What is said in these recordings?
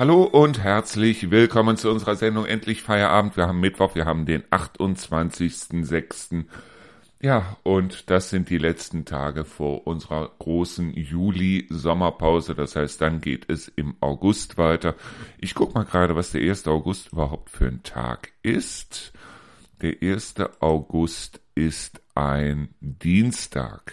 Hallo und herzlich willkommen zu unserer Sendung Endlich Feierabend. Wir haben Mittwoch, wir haben den 28.06. Ja, und das sind die letzten Tage vor unserer großen Juli-Sommerpause. Das heißt, dann geht es im August weiter. Ich guck mal gerade, was der 1. August überhaupt für ein Tag ist. Der 1. August ist ein Dienstag.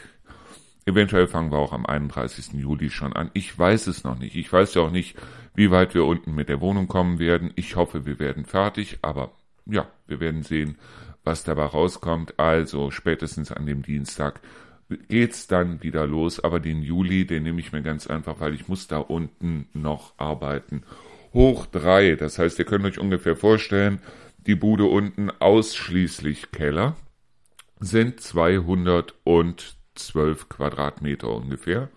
Eventuell fangen wir auch am 31. Juli schon an. Ich weiß es noch nicht. Ich weiß ja auch nicht, wie weit wir unten mit der Wohnung kommen werden. Ich hoffe, wir werden fertig, aber ja, wir werden sehen, was dabei rauskommt. Also spätestens an dem Dienstag geht's dann wieder los, aber den Juli, den nehme ich mir ganz einfach, weil ich muss da unten noch arbeiten. Hoch drei, das heißt, ihr könnt euch ungefähr vorstellen, die Bude unten ausschließlich Keller sind 212 Quadratmeter ungefähr,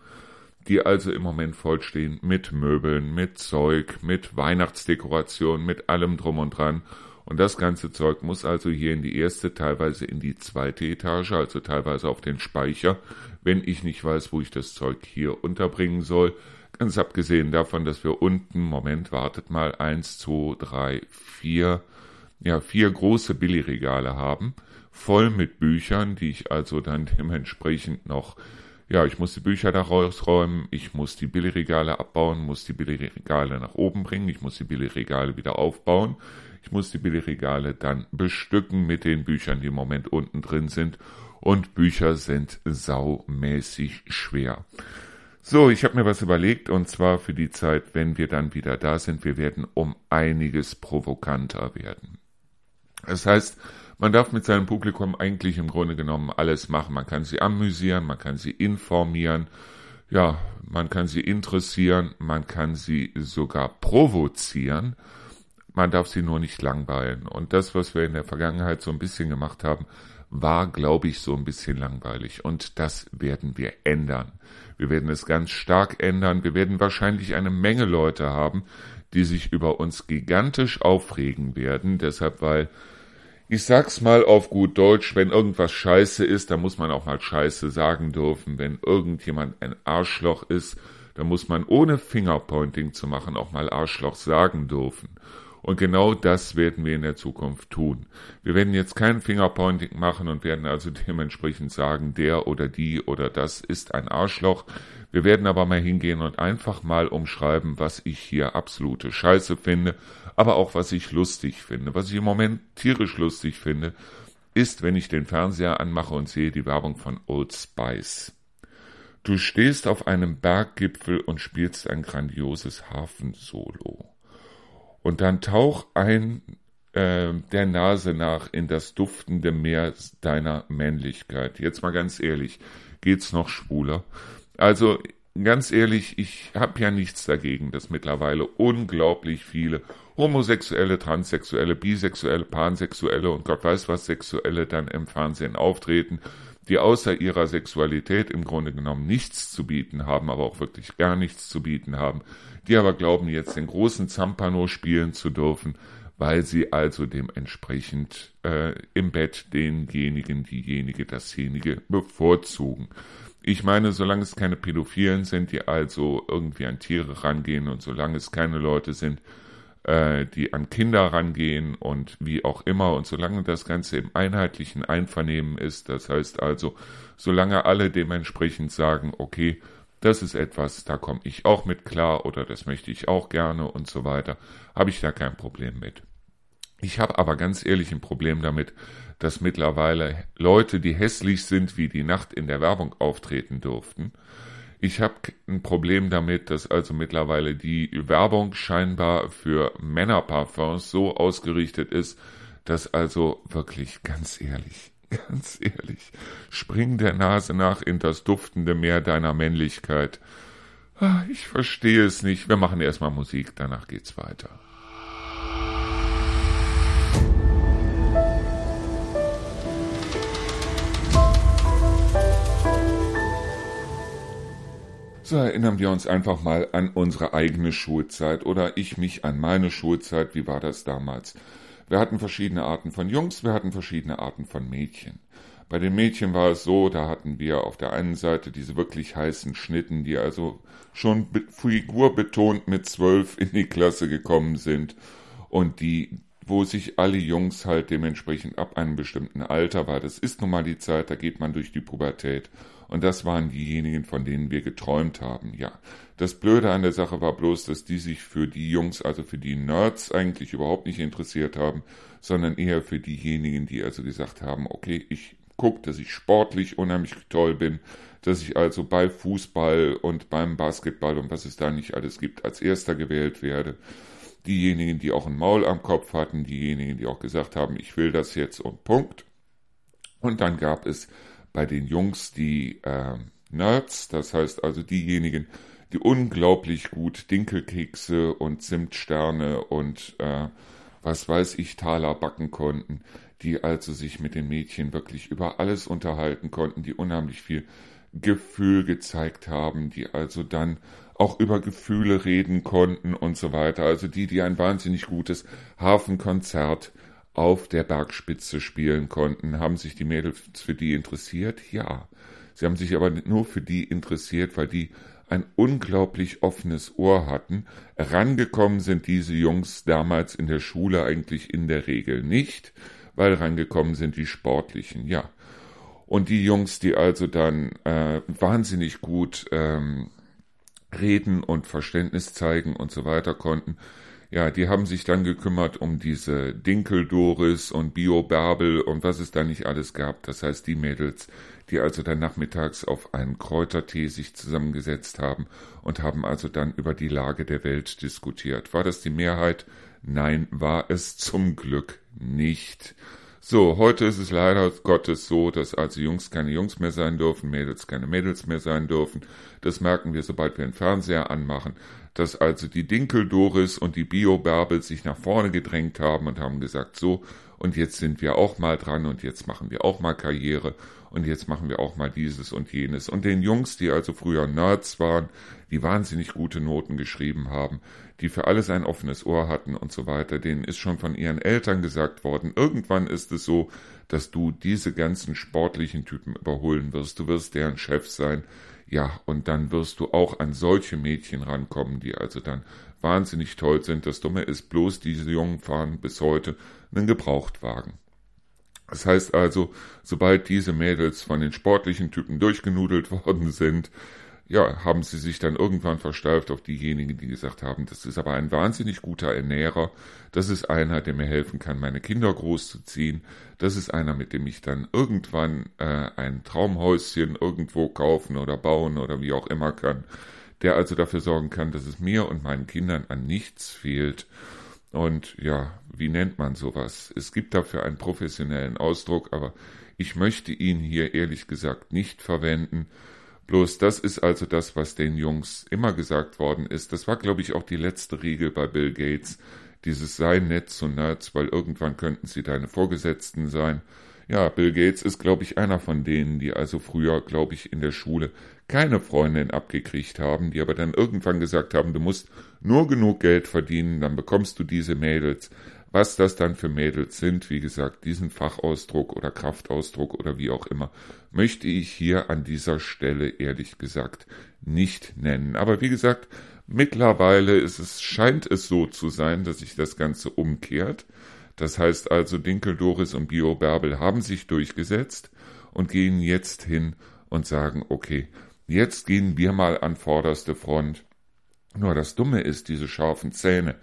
die also im Moment vollstehen mit Möbeln, mit Zeug, mit Weihnachtsdekoration, mit allem drum und dran und das ganze Zeug muss also hier in die erste, teilweise in die zweite Etage, also teilweise auf den Speicher, wenn ich nicht weiß, wo ich das Zeug hier unterbringen soll. Ganz abgesehen davon, dass wir unten, Moment, wartet mal, eins, zwei, drei, vier, ja, vier große Billigregale haben, voll mit Büchern, die ich also dann dementsprechend noch ja, ich muss die Bücher da rausräumen, ich muss die Billigregale abbauen, muss die Billigregale nach oben bringen, ich muss die Billigregale wieder aufbauen, ich muss die Billigregale dann bestücken mit den Büchern, die im Moment unten drin sind. Und Bücher sind saumäßig schwer. So, ich habe mir was überlegt und zwar für die Zeit, wenn wir dann wieder da sind, wir werden um einiges provokanter werden. Das heißt, man darf mit seinem Publikum eigentlich im Grunde genommen alles machen. Man kann sie amüsieren, man kann sie informieren, ja, man kann sie interessieren, man kann sie sogar provozieren man darf sie nur nicht langweilen. Und das, was wir in der Vergangenheit so ein bisschen gemacht haben, war, glaube ich, so ein bisschen langweilig. Und das werden wir ändern. Wir werden es ganz stark ändern. Wir werden wahrscheinlich eine Menge Leute haben, die sich über uns gigantisch aufregen werden. Deshalb, weil, ich sag's mal auf gut Deutsch, wenn irgendwas scheiße ist, dann muss man auch mal scheiße sagen dürfen. Wenn irgendjemand ein Arschloch ist, dann muss man ohne Fingerpointing zu machen auch mal Arschloch sagen dürfen. Und genau das werden wir in der Zukunft tun. Wir werden jetzt kein Fingerpointing machen und werden also dementsprechend sagen, der oder die oder das ist ein Arschloch. Wir werden aber mal hingehen und einfach mal umschreiben, was ich hier absolute Scheiße finde, aber auch was ich lustig finde. Was ich im Moment tierisch lustig finde, ist, wenn ich den Fernseher anmache und sehe die Werbung von Old Spice. Du stehst auf einem Berggipfel und spielst ein grandioses Hafensolo und dann tauch ein äh, der Nase nach in das duftende Meer deiner Männlichkeit. Jetzt mal ganz ehrlich, geht's noch schwuler? Also ganz ehrlich, ich habe ja nichts dagegen, dass mittlerweile unglaublich viele homosexuelle, transsexuelle, bisexuelle, pansexuelle und Gott weiß was sexuelle dann im Fernsehen auftreten, die außer ihrer Sexualität im Grunde genommen nichts zu bieten haben, aber auch wirklich gar nichts zu bieten haben die aber glauben jetzt den großen Zampano spielen zu dürfen, weil sie also dementsprechend äh, im Bett denjenigen, diejenige, dasjenige bevorzugen. Ich meine, solange es keine Pädophilen sind, die also irgendwie an Tiere rangehen und solange es keine Leute sind, äh, die an Kinder rangehen und wie auch immer und solange das Ganze im einheitlichen Einvernehmen ist, das heißt also, solange alle dementsprechend sagen, okay, das ist etwas, da komme ich auch mit klar oder das möchte ich auch gerne und so weiter, habe ich da kein Problem mit. Ich habe aber ganz ehrlich ein Problem damit, dass mittlerweile Leute, die hässlich sind, wie die Nacht in der Werbung auftreten durften. Ich habe ein Problem damit, dass also mittlerweile die Werbung scheinbar für Männerparfums so ausgerichtet ist, dass also wirklich ganz ehrlich, Ganz ehrlich, spring der Nase nach in das duftende Meer deiner Männlichkeit. Ah, ich verstehe es nicht. Wir machen erstmal Musik, danach geht's weiter. So erinnern wir uns einfach mal an unsere eigene Schulzeit oder ich mich an meine Schulzeit. Wie war das damals? Wir hatten verschiedene Arten von Jungs, wir hatten verschiedene Arten von Mädchen. Bei den Mädchen war es so, da hatten wir auf der einen Seite diese wirklich heißen Schnitten, die also schon figurbetont mit zwölf in die Klasse gekommen sind und die, wo sich alle Jungs halt dementsprechend ab einem bestimmten Alter war. Das ist nun mal die Zeit, da geht man durch die Pubertät. Und das waren diejenigen, von denen wir geträumt haben, ja. Das Blöde an der Sache war bloß, dass die sich für die Jungs, also für die Nerds eigentlich überhaupt nicht interessiert haben, sondern eher für diejenigen, die also gesagt haben, okay, ich gucke, dass ich sportlich unheimlich toll bin, dass ich also bei Fußball und beim Basketball und was es da nicht alles gibt, als erster gewählt werde. Diejenigen, die auch ein Maul am Kopf hatten, diejenigen, die auch gesagt haben, ich will das jetzt und Punkt. Und dann gab es bei den Jungs die äh, Nerds, das heißt also diejenigen, die unglaublich gut Dinkelkekse und Zimtsterne und äh, was weiß ich, Taler backen konnten, die also sich mit den Mädchen wirklich über alles unterhalten konnten, die unheimlich viel Gefühl gezeigt haben, die also dann auch über Gefühle reden konnten und so weiter. Also die, die ein wahnsinnig gutes Hafenkonzert auf der Bergspitze spielen konnten. Haben sich die Mädels für die interessiert? Ja. Sie haben sich aber nur für die interessiert, weil die ein unglaublich offenes Ohr hatten. Rangekommen sind diese Jungs damals in der Schule eigentlich in der Regel nicht weil reingekommen sind die Sportlichen, ja. Und die Jungs, die also dann äh, wahnsinnig gut ähm, reden und Verständnis zeigen und so weiter konnten, ja, die haben sich dann gekümmert um diese Dinkel-Doris und Bio-Bärbel und was es da nicht alles gab. Das heißt, die Mädels, die also dann nachmittags auf einen Kräutertee sich zusammengesetzt haben und haben also dann über die Lage der Welt diskutiert. War das die Mehrheit? Nein, war es zum Glück nicht. So, heute ist es leider Gottes so, dass also Jungs keine Jungs mehr sein dürfen, Mädels keine Mädels mehr sein dürfen. Das merken wir, sobald wir den Fernseher anmachen, dass also die Dinkel-Doris und die Bio-Bärbel sich nach vorne gedrängt haben und haben gesagt, so, und jetzt sind wir auch mal dran und jetzt machen wir auch mal Karriere und jetzt machen wir auch mal dieses und jenes. Und den Jungs, die also früher Nerds waren, die wahnsinnig gute Noten geschrieben haben, die für alles ein offenes Ohr hatten und so weiter, denen ist schon von ihren Eltern gesagt worden, irgendwann ist es so, dass du diese ganzen sportlichen Typen überholen wirst, du wirst deren Chef sein, ja, und dann wirst du auch an solche Mädchen rankommen, die also dann wahnsinnig toll sind. Das Dumme ist bloß, diese Jungen fahren bis heute einen Gebrauchtwagen. Das heißt also, sobald diese Mädels von den sportlichen Typen durchgenudelt worden sind, ja, haben sie sich dann irgendwann versteift auf diejenigen, die gesagt haben, das ist aber ein wahnsinnig guter Ernährer, das ist einer, der mir helfen kann, meine Kinder großzuziehen, das ist einer, mit dem ich dann irgendwann äh, ein Traumhäuschen irgendwo kaufen oder bauen oder wie auch immer kann, der also dafür sorgen kann, dass es mir und meinen Kindern an nichts fehlt. Und ja, wie nennt man sowas? Es gibt dafür einen professionellen Ausdruck, aber ich möchte ihn hier ehrlich gesagt nicht verwenden, Bloß das ist also das, was den Jungs immer gesagt worden ist. Das war, glaube ich, auch die letzte Regel bei Bill Gates. Dieses sei nett zu Nerds, weil irgendwann könnten sie deine Vorgesetzten sein. Ja, Bill Gates ist, glaube ich, einer von denen, die also früher, glaube ich, in der Schule keine Freundin abgekriegt haben, die aber dann irgendwann gesagt haben, du musst nur genug Geld verdienen, dann bekommst du diese Mädels. Was das dann für Mädels sind, wie gesagt, diesen Fachausdruck oder Kraftausdruck oder wie auch immer, möchte ich hier an dieser Stelle ehrlich gesagt nicht nennen. Aber wie gesagt, mittlerweile ist es, scheint es so zu sein, dass sich das Ganze umkehrt. Das heißt also, Dinkel, Doris und Bio Bärbel haben sich durchgesetzt und gehen jetzt hin und sagen, okay, jetzt gehen wir mal an vorderste Front. Nur das Dumme ist, diese scharfen Zähne,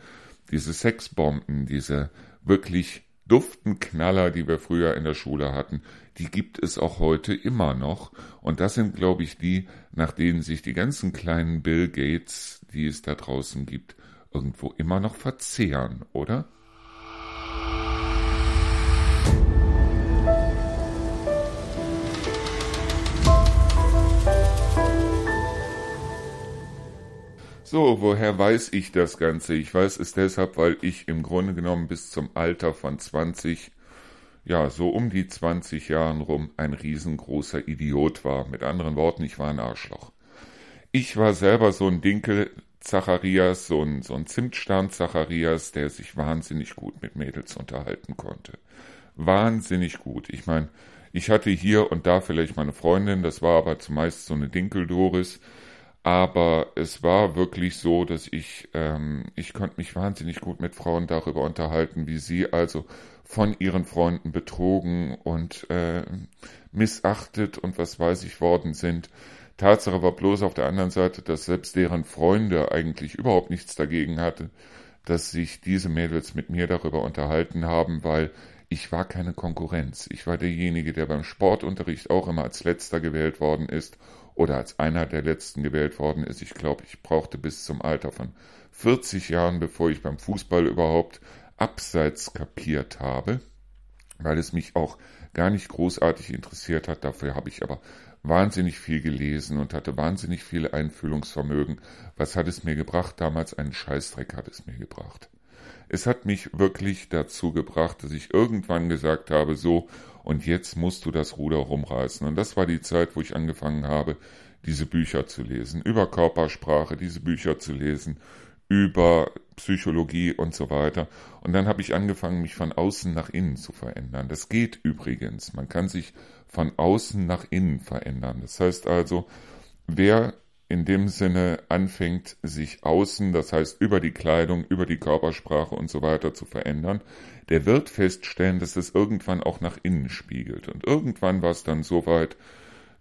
diese Sexbomben, diese wirklich duften Knaller, die wir früher in der Schule hatten, die gibt es auch heute immer noch. Und das sind, glaube ich, die, nach denen sich die ganzen kleinen Bill Gates, die es da draußen gibt, irgendwo immer noch verzehren, oder? So, woher weiß ich das Ganze? Ich weiß es deshalb, weil ich im Grunde genommen bis zum Alter von 20, ja, so um die 20 Jahren rum ein riesengroßer Idiot war. Mit anderen Worten, ich war ein Arschloch. Ich war selber so ein Dinkel Zacharias, so ein, so ein Zimtstern Zacharias, der sich wahnsinnig gut mit Mädels unterhalten konnte. Wahnsinnig gut. Ich meine, ich hatte hier und da vielleicht meine Freundin, das war aber zumeist so eine Dinkel-Doris, aber es war wirklich so, dass ich, ähm, ich konnte mich wahnsinnig gut mit Frauen darüber unterhalten, wie sie also von ihren Freunden betrogen und äh, missachtet und was weiß ich worden sind. Tatsache war bloß auf der anderen Seite, dass selbst deren Freunde eigentlich überhaupt nichts dagegen hatte, dass sich diese Mädels mit mir darüber unterhalten haben, weil ich war keine Konkurrenz. Ich war derjenige, der beim Sportunterricht auch immer als letzter gewählt worden ist oder als einer der letzten gewählt worden ist. Ich glaube, ich brauchte bis zum Alter von 40 Jahren, bevor ich beim Fußball überhaupt abseits kapiert habe, weil es mich auch gar nicht großartig interessiert hat. Dafür habe ich aber wahnsinnig viel gelesen und hatte wahnsinnig viel Einfühlungsvermögen. Was hat es mir gebracht? Damals einen Scheißdreck hat es mir gebracht. Es hat mich wirklich dazu gebracht, dass ich irgendwann gesagt habe, so, und jetzt musst du das Ruder rumreißen. Und das war die Zeit, wo ich angefangen habe, diese Bücher zu lesen, über Körpersprache, diese Bücher zu lesen, über Psychologie und so weiter. Und dann habe ich angefangen, mich von außen nach innen zu verändern. Das geht übrigens. Man kann sich von außen nach innen verändern. Das heißt also, wer in dem Sinne anfängt, sich außen, das heißt über die Kleidung, über die Körpersprache und so weiter zu verändern, der wird feststellen, dass es irgendwann auch nach innen spiegelt. Und irgendwann war es dann so weit,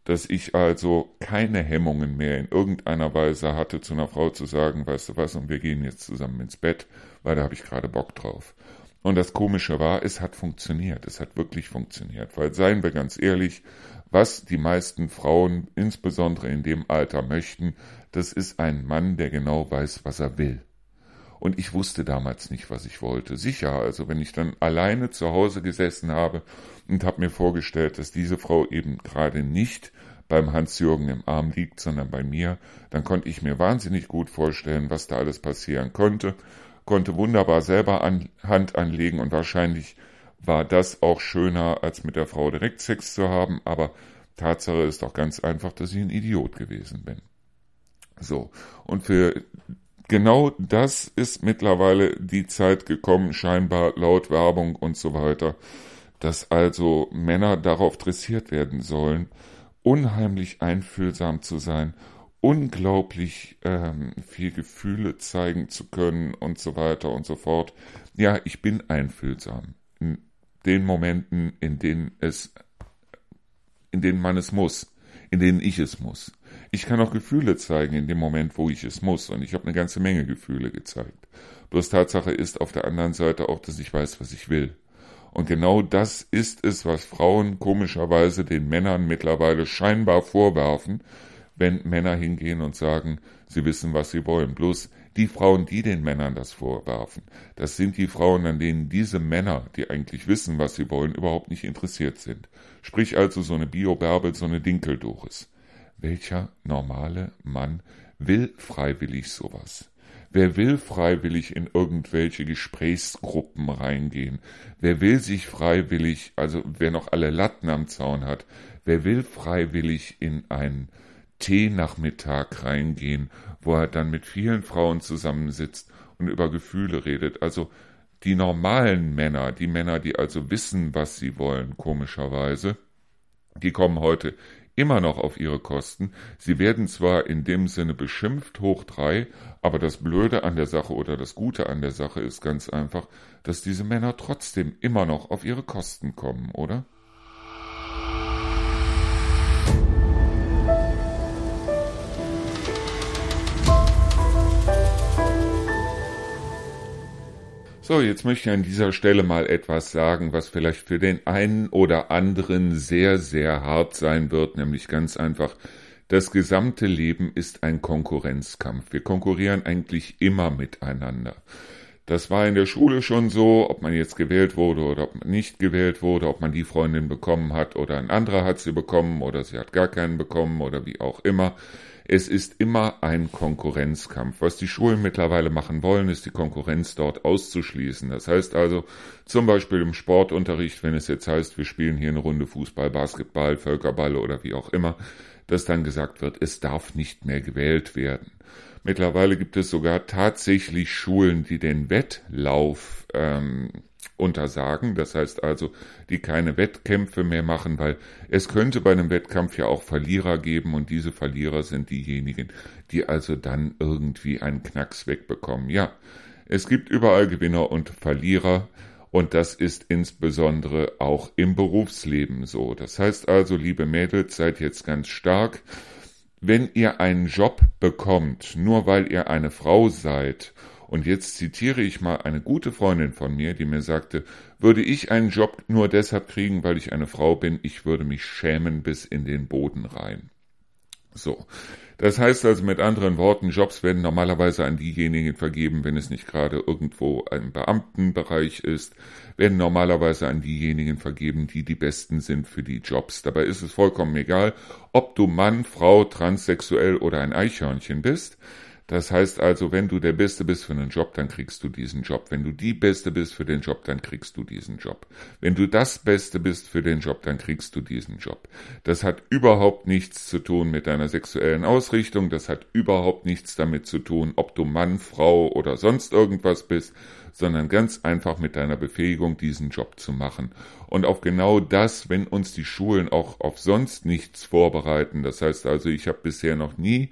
dass ich also keine Hemmungen mehr in irgendeiner Weise hatte, zu einer Frau zu sagen, weißt du was, und wir gehen jetzt zusammen ins Bett, weil da habe ich gerade Bock drauf. Und das Komische war, es hat funktioniert. Es hat wirklich funktioniert. Weil, seien wir ganz ehrlich, was die meisten Frauen, insbesondere in dem Alter, möchten, das ist ein Mann, der genau weiß, was er will. Und ich wusste damals nicht, was ich wollte. Sicher, also wenn ich dann alleine zu Hause gesessen habe und habe mir vorgestellt, dass diese Frau eben gerade nicht beim Hans-Jürgen im Arm liegt, sondern bei mir, dann konnte ich mir wahnsinnig gut vorstellen, was da alles passieren konnte konnte wunderbar selber an, Hand anlegen und wahrscheinlich war das auch schöner, als mit der Frau direkt Sex zu haben, aber Tatsache ist doch ganz einfach, dass ich ein Idiot gewesen bin. So, und für genau das ist mittlerweile die Zeit gekommen, scheinbar laut Werbung und so weiter, dass also Männer darauf dressiert werden sollen, unheimlich einfühlsam zu sein unglaublich ähm, viel Gefühle zeigen zu können und so weiter und so fort. Ja, ich bin einfühlsam in den Momenten, in denen es, in denen man es muss, in denen ich es muss. Ich kann auch Gefühle zeigen in dem Moment, wo ich es muss. Und ich habe eine ganze Menge Gefühle gezeigt. Bloß Tatsache ist auf der anderen Seite auch, dass ich weiß, was ich will. Und genau das ist es, was Frauen komischerweise den Männern mittlerweile scheinbar vorwerfen, wenn Männer hingehen und sagen, sie wissen, was sie wollen. Bloß die Frauen, die den Männern das vorwerfen, das sind die Frauen, an denen diese Männer, die eigentlich wissen, was sie wollen, überhaupt nicht interessiert sind. Sprich also so eine Bio-Bärbel, so eine Dinkeldoris. Welcher normale Mann will freiwillig sowas? Wer will freiwillig in irgendwelche Gesprächsgruppen reingehen? Wer will sich freiwillig, also wer noch alle Latten am Zaun hat, wer will freiwillig in ein Teenachmittag reingehen, wo er dann mit vielen Frauen zusammensitzt und über Gefühle redet. Also die normalen Männer, die Männer, die also wissen, was sie wollen, komischerweise, die kommen heute immer noch auf ihre Kosten. Sie werden zwar in dem Sinne beschimpft hoch drei, aber das Blöde an der Sache oder das Gute an der Sache ist ganz einfach, dass diese Männer trotzdem immer noch auf ihre Kosten kommen, oder? So, jetzt möchte ich an dieser Stelle mal etwas sagen, was vielleicht für den einen oder anderen sehr, sehr hart sein wird, nämlich ganz einfach, das gesamte Leben ist ein Konkurrenzkampf. Wir konkurrieren eigentlich immer miteinander. Das war in der Schule schon so, ob man jetzt gewählt wurde oder ob man nicht gewählt wurde, ob man die Freundin bekommen hat oder ein anderer hat sie bekommen oder sie hat gar keinen bekommen oder wie auch immer. Es ist immer ein Konkurrenzkampf. Was die Schulen mittlerweile machen wollen, ist die Konkurrenz dort auszuschließen. Das heißt also zum Beispiel im Sportunterricht, wenn es jetzt heißt, wir spielen hier eine Runde Fußball, Basketball, Völkerball oder wie auch immer, dass dann gesagt wird, es darf nicht mehr gewählt werden. Mittlerweile gibt es sogar tatsächlich Schulen, die den Wettlauf ähm, untersagen. Das heißt also, die keine Wettkämpfe mehr machen, weil es könnte bei einem Wettkampf ja auch Verlierer geben und diese Verlierer sind diejenigen, die also dann irgendwie einen Knacks wegbekommen. Ja, es gibt überall Gewinner und Verlierer. Und das ist insbesondere auch im Berufsleben so. Das heißt also, liebe Mädels, seid jetzt ganz stark. Wenn ihr einen Job bekommt, nur weil ihr eine Frau seid und jetzt zitiere ich mal eine gute Freundin von mir, die mir sagte, würde ich einen Job nur deshalb kriegen, weil ich eine Frau bin, ich würde mich schämen bis in den Boden rein. So. Das heißt also mit anderen Worten, Jobs werden normalerweise an diejenigen vergeben, wenn es nicht gerade irgendwo ein Beamtenbereich ist, werden normalerweise an diejenigen vergeben, die die Besten sind für die Jobs. Dabei ist es vollkommen egal, ob du Mann, Frau, transsexuell oder ein Eichhörnchen bist. Das heißt also, wenn du der Beste bist für einen Job, dann kriegst du diesen Job. Wenn du die Beste bist für den Job, dann kriegst du diesen Job. Wenn du das Beste bist für den Job, dann kriegst du diesen Job. Das hat überhaupt nichts zu tun mit deiner sexuellen Ausrichtung. Das hat überhaupt nichts damit zu tun, ob du Mann, Frau oder sonst irgendwas bist, sondern ganz einfach mit deiner Befähigung, diesen Job zu machen. Und auf genau das, wenn uns die Schulen auch auf sonst nichts vorbereiten. Das heißt also, ich habe bisher noch nie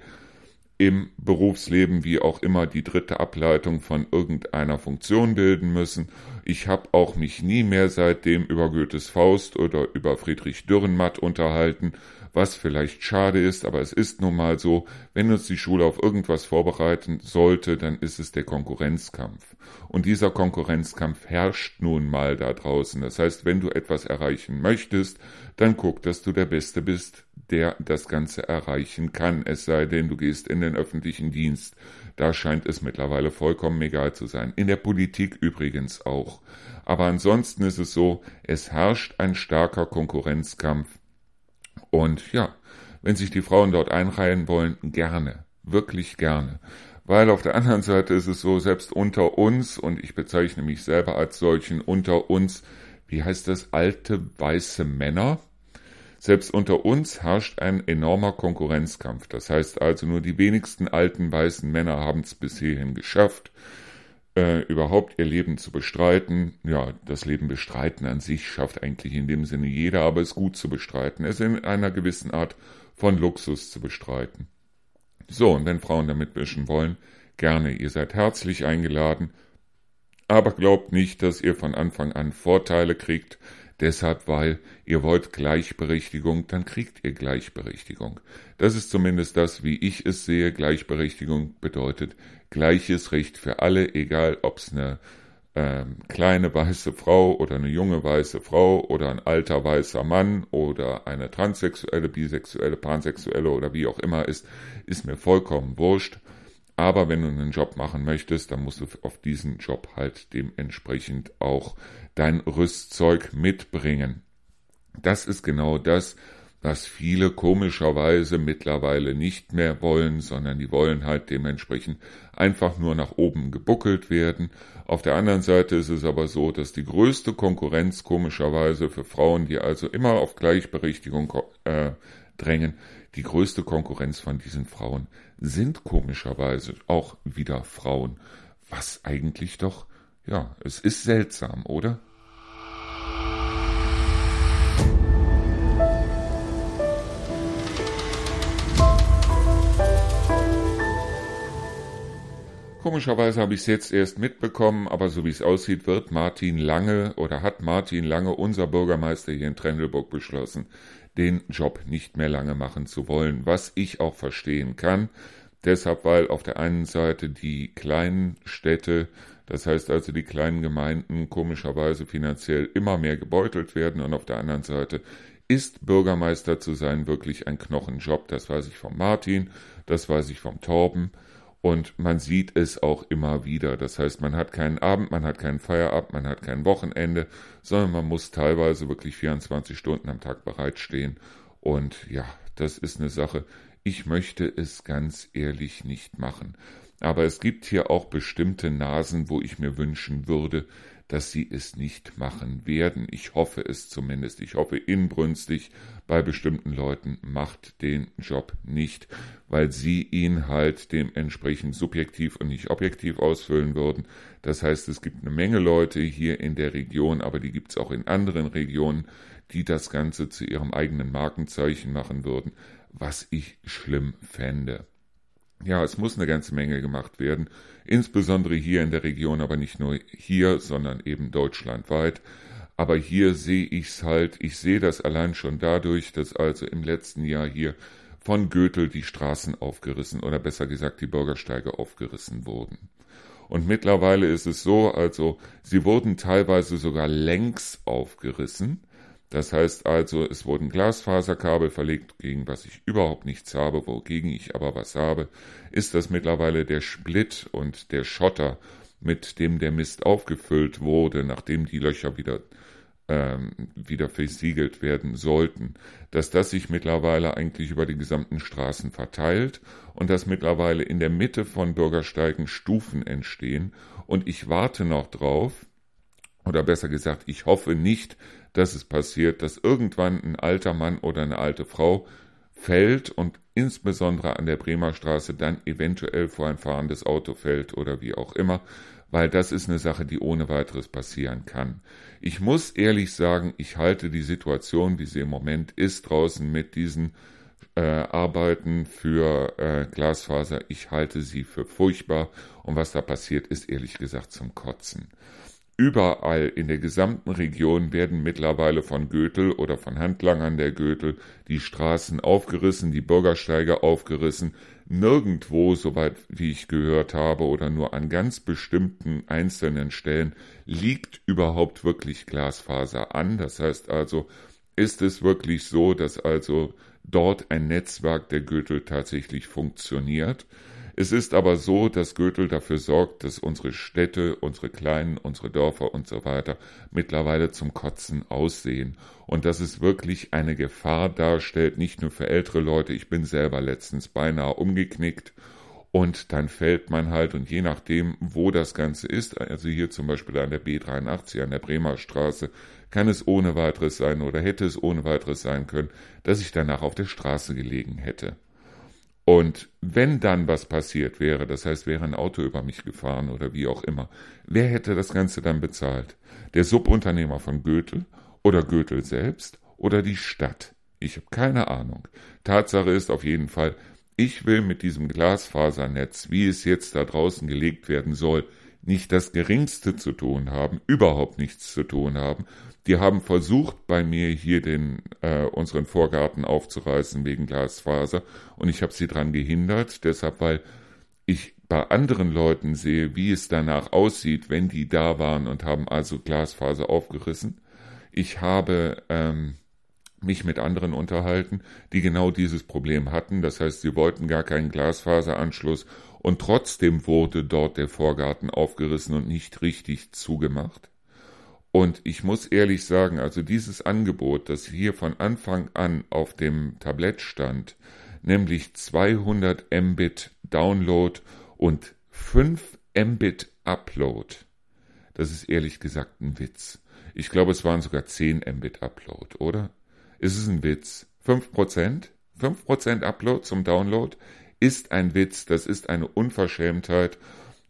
im Berufsleben wie auch immer die dritte Ableitung von irgendeiner Funktion bilden müssen. Ich habe auch mich nie mehr seitdem über Goethes Faust oder über Friedrich Dürrenmatt unterhalten, was vielleicht schade ist, aber es ist nun mal so, wenn uns die Schule auf irgendwas vorbereiten sollte, dann ist es der Konkurrenzkampf. Und dieser Konkurrenzkampf herrscht nun mal da draußen. Das heißt, wenn du etwas erreichen möchtest, dann guck, dass du der Beste bist, der das Ganze erreichen kann, es sei denn, du gehst in den öffentlichen Dienst. Da scheint es mittlerweile vollkommen egal zu sein. In der Politik übrigens auch. Aber ansonsten ist es so, es herrscht ein starker Konkurrenzkampf. Und ja, wenn sich die Frauen dort einreihen wollen, gerne, wirklich gerne. Weil auf der anderen Seite ist es so, selbst unter uns, und ich bezeichne mich selber als solchen, unter uns, wie heißt das, alte weiße Männer, selbst unter uns herrscht ein enormer Konkurrenzkampf. Das heißt also, nur die wenigsten alten weißen Männer haben es bis hierhin geschafft, äh, überhaupt ihr Leben zu bestreiten. Ja, das Leben bestreiten an sich schafft eigentlich in dem Sinne jeder, aber es gut zu bestreiten, es in einer gewissen Art von Luxus zu bestreiten. So, und wenn Frauen damit mischen wollen, gerne, ihr seid herzlich eingeladen, aber glaubt nicht, dass ihr von Anfang an Vorteile kriegt, Deshalb, weil ihr wollt Gleichberechtigung, dann kriegt ihr Gleichberechtigung. Das ist zumindest das, wie ich es sehe. Gleichberechtigung bedeutet gleiches Recht für alle, egal ob es eine ähm, kleine weiße Frau oder eine junge weiße Frau oder ein alter weißer Mann oder eine transsexuelle, bisexuelle, pansexuelle oder wie auch immer ist, ist mir vollkommen wurscht. Aber wenn du einen Job machen möchtest, dann musst du auf diesen Job halt dementsprechend auch dein Rüstzeug mitbringen. Das ist genau das, was viele komischerweise mittlerweile nicht mehr wollen, sondern die wollen halt dementsprechend einfach nur nach oben gebuckelt werden. Auf der anderen Seite ist es aber so, dass die größte Konkurrenz komischerweise für Frauen, die also immer auf Gleichberechtigung äh, drängen, die größte Konkurrenz von diesen Frauen sind komischerweise auch wieder Frauen. Was eigentlich doch, ja, es ist seltsam, oder? Komischerweise habe ich es jetzt erst mitbekommen, aber so wie es aussieht, wird Martin Lange oder hat Martin Lange, unser Bürgermeister hier in Trendelburg, beschlossen, den Job nicht mehr lange machen zu wollen, was ich auch verstehen kann. Deshalb, weil auf der einen Seite die kleinen Städte, das heißt also die kleinen Gemeinden, komischerweise finanziell immer mehr gebeutelt werden und auf der anderen Seite ist Bürgermeister zu sein wirklich ein Knochenjob. Das weiß ich vom Martin, das weiß ich vom Torben und man sieht es auch immer wieder. Das heißt, man hat keinen Abend, man hat keinen Feierabend, man hat kein Wochenende, sondern man muss teilweise wirklich 24 Stunden am Tag bereitstehen. Und ja, das ist eine Sache. Ich möchte es ganz ehrlich nicht machen. Aber es gibt hier auch bestimmte Nasen, wo ich mir wünschen würde, dass sie es nicht machen werden. Ich hoffe es zumindest. Ich hoffe inbrünstig bei bestimmten Leuten, macht den Job nicht, weil sie ihn halt dementsprechend subjektiv und nicht objektiv ausfüllen würden. Das heißt, es gibt eine Menge Leute hier in der Region, aber die gibt es auch in anderen Regionen, die das Ganze zu ihrem eigenen Markenzeichen machen würden, was ich schlimm fände. Ja, es muss eine ganze Menge gemacht werden, insbesondere hier in der Region, aber nicht nur hier, sondern eben deutschlandweit. Aber hier sehe ich's halt, ich sehe das allein schon dadurch, dass also im letzten Jahr hier von Götel die Straßen aufgerissen oder besser gesagt die Bürgersteige aufgerissen wurden. Und mittlerweile ist es so, also sie wurden teilweise sogar längs aufgerissen, das heißt also, es wurden Glasfaserkabel verlegt, gegen was ich überhaupt nichts habe, wogegen ich aber was habe, ist das mittlerweile der Split und der Schotter, mit dem der Mist aufgefüllt wurde, nachdem die Löcher wieder ähm, wieder versiegelt werden sollten, dass das sich mittlerweile eigentlich über die gesamten Straßen verteilt und dass mittlerweile in der Mitte von Bürgersteigen Stufen entstehen. Und ich warte noch drauf, oder besser gesagt, ich hoffe nicht, dass es passiert, dass irgendwann ein alter Mann oder eine alte Frau fällt und insbesondere an der Bremer Straße dann eventuell vor ein fahrendes Auto fällt oder wie auch immer, weil das ist eine Sache, die ohne weiteres passieren kann. Ich muss ehrlich sagen, ich halte die Situation, wie sie im Moment ist, draußen mit diesen äh, Arbeiten für äh, Glasfaser, ich halte sie für furchtbar und was da passiert, ist ehrlich gesagt zum Kotzen. Überall in der gesamten Region werden mittlerweile von Götel oder von Handlangern der Götel die Straßen aufgerissen, die Bürgersteige aufgerissen. Nirgendwo, soweit wie ich gehört habe, oder nur an ganz bestimmten einzelnen Stellen liegt überhaupt wirklich Glasfaser an. Das heißt also, ist es wirklich so, dass also dort ein Netzwerk der Götel tatsächlich funktioniert. Es ist aber so, dass Götel dafür sorgt, dass unsere Städte, unsere kleinen, unsere Dörfer und so weiter mittlerweile zum Kotzen aussehen und dass es wirklich eine Gefahr darstellt, nicht nur für ältere Leute. Ich bin selber letztens beinahe umgeknickt und dann fällt man halt und je nachdem, wo das Ganze ist, also hier zum Beispiel an der B83, an der Bremer Straße, kann es ohne weiteres sein oder hätte es ohne weiteres sein können, dass ich danach auf der Straße gelegen hätte. Und wenn dann was passiert wäre, das heißt, wäre ein Auto über mich gefahren oder wie auch immer, wer hätte das Ganze dann bezahlt? Der Subunternehmer von Goethe oder Goethe selbst oder die Stadt? Ich habe keine Ahnung. Tatsache ist auf jeden Fall, ich will mit diesem Glasfasernetz, wie es jetzt da draußen gelegt werden soll, nicht das geringste zu tun haben, überhaupt nichts zu tun haben, die haben versucht, bei mir hier den äh, unseren Vorgarten aufzureißen wegen Glasfaser und ich habe sie dran gehindert, deshalb weil ich bei anderen Leuten sehe, wie es danach aussieht, wenn die da waren und haben also Glasfaser aufgerissen. Ich habe ähm, mich mit anderen unterhalten, die genau dieses Problem hatten. Das heißt, sie wollten gar keinen Glasfaseranschluss und trotzdem wurde dort der Vorgarten aufgerissen und nicht richtig zugemacht. Und ich muss ehrlich sagen, also dieses Angebot, das hier von Anfang an auf dem Tablett stand, nämlich 200 Mbit Download und 5 Mbit Upload, das ist ehrlich gesagt ein Witz. Ich glaube, es waren sogar 10 Mbit Upload, oder? Ist es ein Witz? 5%? 5% Upload zum Download ist ein Witz, das ist eine Unverschämtheit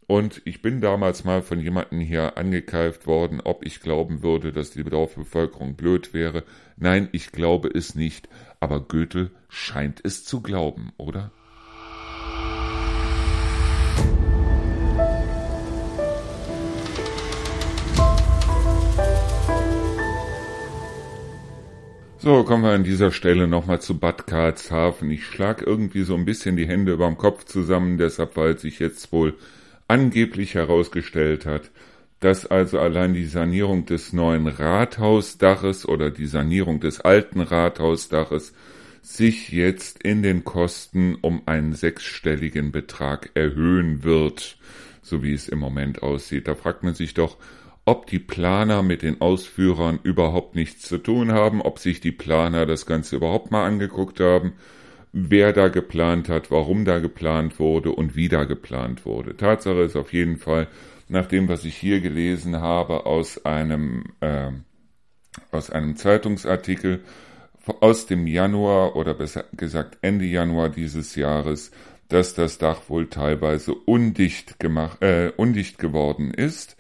und ich bin damals mal von jemandem hier angekeift worden, ob ich glauben würde, dass die Dorfbevölkerung blöd wäre. Nein, ich glaube es nicht. Aber Goethe scheint es zu glauben, oder? So, kommen wir an dieser Stelle nochmal zu Bad Karlshafen. Ich schlag irgendwie so ein bisschen die Hände überm Kopf zusammen, deshalb, weil sich jetzt wohl angeblich herausgestellt hat, dass also allein die Sanierung des neuen Rathausdaches oder die Sanierung des alten Rathausdaches sich jetzt in den Kosten um einen sechsstelligen Betrag erhöhen wird, so wie es im Moment aussieht. Da fragt man sich doch, ob die Planer mit den Ausführern überhaupt nichts zu tun haben, ob sich die Planer das Ganze überhaupt mal angeguckt haben wer da geplant hat, warum da geplant wurde und wie da geplant wurde. Tatsache ist auf jeden Fall, nach dem, was ich hier gelesen habe aus einem, äh, aus einem Zeitungsartikel aus dem Januar oder besser gesagt Ende Januar dieses Jahres, dass das Dach wohl teilweise undicht gemacht, äh, undicht geworden ist.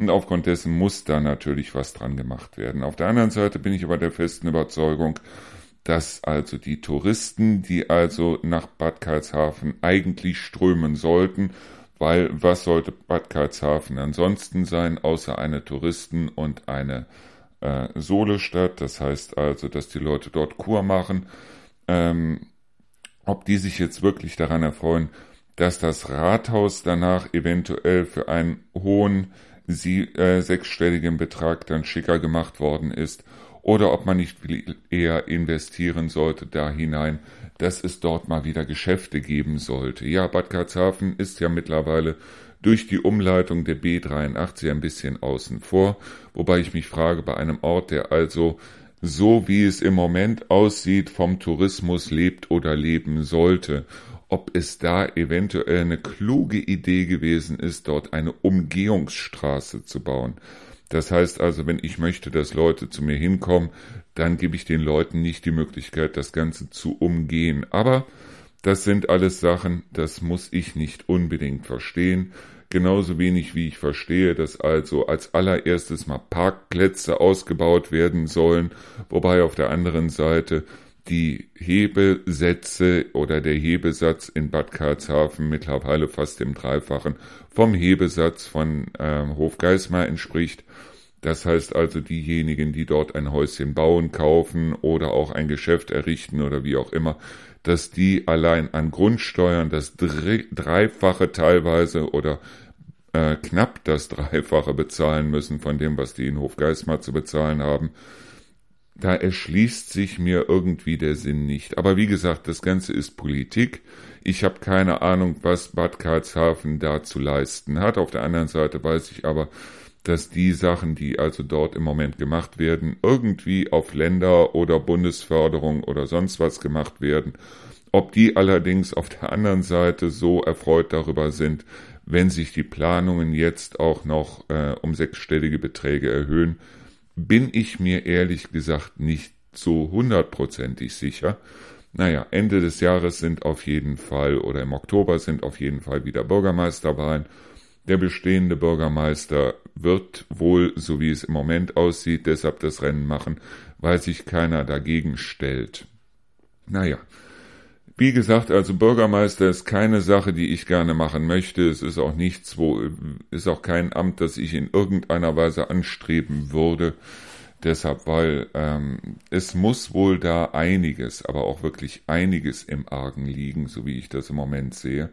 Und aufgrund dessen muss da natürlich was dran gemacht werden. Auf der anderen Seite bin ich aber der festen Überzeugung, dass also die Touristen, die also nach Bad Karlshafen eigentlich strömen sollten, weil was sollte Bad Karlshafen ansonsten sein, außer eine Touristen- und eine äh, Solestadt. Das heißt also, dass die Leute dort Kur machen. Ähm, ob die sich jetzt wirklich daran erfreuen, dass das Rathaus danach eventuell für einen hohen sie, äh, sechsstelligen Betrag dann schicker gemacht worden ist oder ob man nicht eher investieren sollte da hinein, dass es dort mal wieder Geschäfte geben sollte. Ja, Bad Karlshafen ist ja mittlerweile durch die Umleitung der B83 ein bisschen außen vor, wobei ich mich frage, bei einem Ort, der also so wie es im Moment aussieht, vom Tourismus lebt oder leben sollte, ob es da eventuell eine kluge Idee gewesen ist, dort eine Umgehungsstraße zu bauen. Das heißt also, wenn ich möchte, dass Leute zu mir hinkommen, dann gebe ich den Leuten nicht die Möglichkeit, das Ganze zu umgehen. Aber das sind alles Sachen, das muss ich nicht unbedingt verstehen. Genauso wenig wie ich verstehe, dass also als allererstes mal Parkplätze ausgebaut werden sollen, wobei auf der anderen Seite die Hebesätze oder der Hebesatz in Bad Karlshafen mittlerweile fast dem Dreifachen vom Hebesatz von äh, Hofgeismar entspricht. Das heißt also diejenigen, die dort ein Häuschen bauen, kaufen oder auch ein Geschäft errichten oder wie auch immer, dass die allein an Grundsteuern das Dreifache teilweise oder äh, knapp das Dreifache bezahlen müssen von dem, was die in Hofgeismar zu bezahlen haben. Da erschließt sich mir irgendwie der Sinn nicht. Aber wie gesagt, das Ganze ist Politik. Ich habe keine Ahnung, was Bad Karlshafen da zu leisten hat. Auf der anderen Seite weiß ich aber, dass die Sachen, die also dort im Moment gemacht werden, irgendwie auf Länder- oder Bundesförderung oder sonst was gemacht werden. Ob die allerdings auf der anderen Seite so erfreut darüber sind, wenn sich die Planungen jetzt auch noch äh, um sechsstellige Beträge erhöhen, bin ich mir ehrlich gesagt nicht so hundertprozentig sicher. Naja, Ende des Jahres sind auf jeden Fall oder im Oktober sind auf jeden Fall wieder Bürgermeisterwahlen der bestehende Bürgermeister wird wohl, so wie es im Moment aussieht, deshalb das Rennen machen, weil sich keiner dagegen stellt. Naja, wie gesagt, also Bürgermeister ist keine Sache, die ich gerne machen möchte. Es ist auch nichts, wo, ist auch kein Amt, das ich in irgendeiner Weise anstreben würde. Deshalb, weil ähm, es muss wohl da einiges, aber auch wirklich einiges im Argen liegen, so wie ich das im Moment sehe.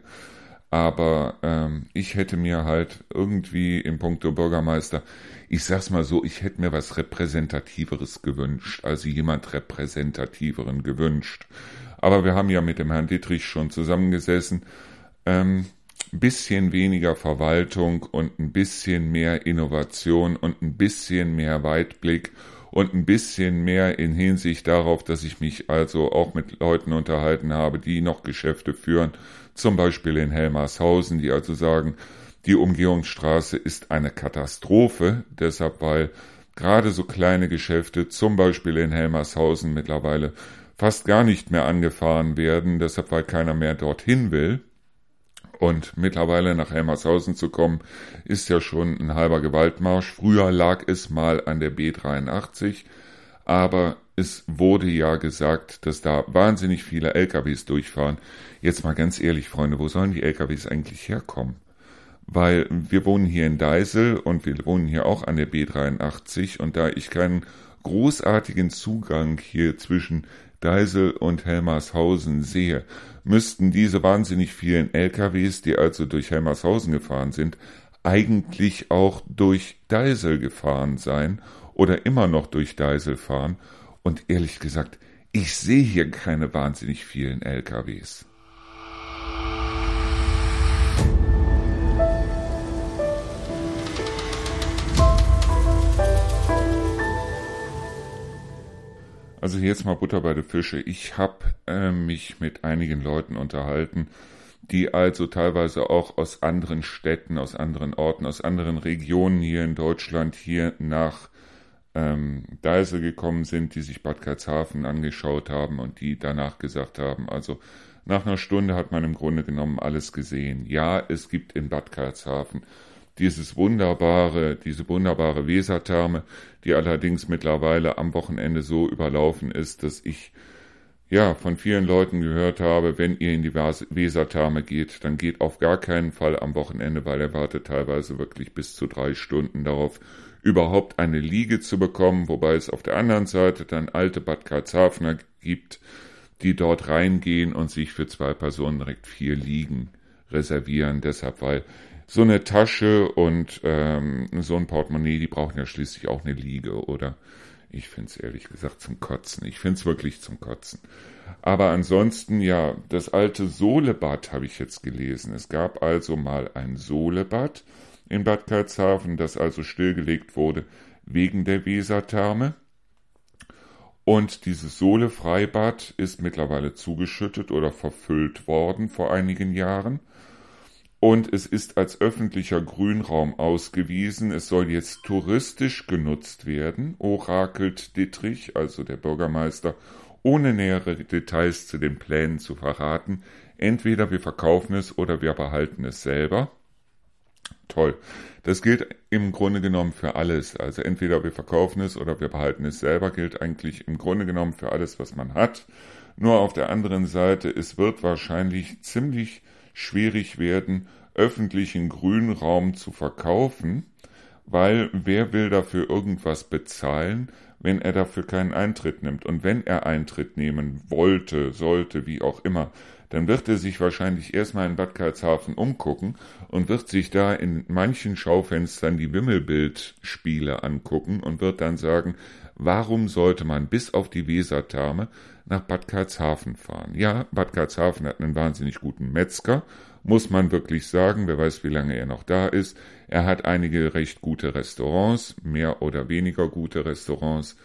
Aber ähm, ich hätte mir halt irgendwie im Punkto Bürgermeister, ich sag's mal so, ich hätte mir was Repräsentativeres gewünscht, also jemand Repräsentativeren gewünscht. Aber wir haben ja mit dem Herrn Dietrich schon zusammengesessen. Ähm, bisschen weniger Verwaltung und ein bisschen mehr Innovation und ein bisschen mehr Weitblick und ein bisschen mehr in Hinsicht darauf, dass ich mich also auch mit Leuten unterhalten habe, die noch Geschäfte führen, zum Beispiel in Helmarshausen, die also sagen, die Umgehungsstraße ist eine Katastrophe, deshalb weil gerade so kleine Geschäfte, zum Beispiel in Helmarshausen mittlerweile fast gar nicht mehr angefahren werden, deshalb weil keiner mehr dorthin will. Und mittlerweile nach Helmershausen zu kommen, ist ja schon ein halber Gewaltmarsch. Früher lag es mal an der B83, aber es wurde ja gesagt, dass da wahnsinnig viele LKWs durchfahren. Jetzt mal ganz ehrlich, Freunde, wo sollen die LKWs eigentlich herkommen? Weil wir wohnen hier in Deisel und wir wohnen hier auch an der B83 und da ich keinen großartigen Zugang hier zwischen Deisel und Helmarshausen sehe, müssten diese wahnsinnig vielen LKWs, die also durch Helmarshausen gefahren sind, eigentlich auch durch Deisel gefahren sein oder immer noch durch Deisel fahren. Und ehrlich gesagt, ich sehe hier keine wahnsinnig vielen LKWs. Also jetzt mal Butter bei der Fische. Ich habe äh, mich mit einigen Leuten unterhalten, die also teilweise auch aus anderen Städten, aus anderen Orten, aus anderen Regionen hier in Deutschland hier nach ähm, Deise gekommen sind, die sich Bad Karlshafen angeschaut haben und die danach gesagt haben, also nach einer Stunde hat man im Grunde genommen alles gesehen. Ja, es gibt in Bad Karlshafen dieses wunderbare, diese wunderbare Wesertherme, die allerdings mittlerweile am Wochenende so überlaufen ist, dass ich ja von vielen Leuten gehört habe, wenn ihr in die Wesertherme geht, dann geht auf gar keinen Fall am Wochenende, weil er wartet teilweise wirklich bis zu drei Stunden darauf, überhaupt eine Liege zu bekommen, wobei es auf der anderen Seite dann alte Bad Karlshafener gibt, die dort reingehen und sich für zwei Personen direkt vier Liegen reservieren. Deshalb, weil so eine Tasche und ähm, so ein Portemonnaie, die brauchen ja schließlich auch eine Liege, oder? Ich finde es ehrlich gesagt zum Kotzen. Ich finde es wirklich zum Kotzen. Aber ansonsten, ja, das alte Sohlebad habe ich jetzt gelesen. Es gab also mal ein Sohlebad in Bad Karlshafen, das also stillgelegt wurde wegen der Wesertherme. Und dieses Sohlefreibad ist mittlerweile zugeschüttet oder verfüllt worden vor einigen Jahren und es ist als öffentlicher Grünraum ausgewiesen. Es soll jetzt touristisch genutzt werden, orakelt Dittrich, also der Bürgermeister, ohne nähere Details zu den Plänen zu verraten. Entweder wir verkaufen es oder wir behalten es selber. Toll. Das gilt im Grunde genommen für alles. Also entweder wir verkaufen es oder wir behalten es selber, gilt eigentlich im Grunde genommen für alles, was man hat. Nur auf der anderen Seite, es wird wahrscheinlich ziemlich schwierig werden, öffentlichen Grünraum zu verkaufen, weil wer will dafür irgendwas bezahlen, wenn er dafür keinen Eintritt nimmt? Und wenn er Eintritt nehmen wollte, sollte, wie auch immer, dann wird er sich wahrscheinlich erstmal in Bad Karlshafen umgucken und wird sich da in manchen Schaufenstern die Wimmelbildspiele angucken und wird dann sagen, warum sollte man bis auf die Wesertherme nach Bad Karlshafen fahren? Ja, Bad Karlshafen hat einen wahnsinnig guten Metzger, muss man wirklich sagen, wer weiß, wie lange er noch da ist. Er hat einige recht gute Restaurants, mehr oder weniger gute Restaurants.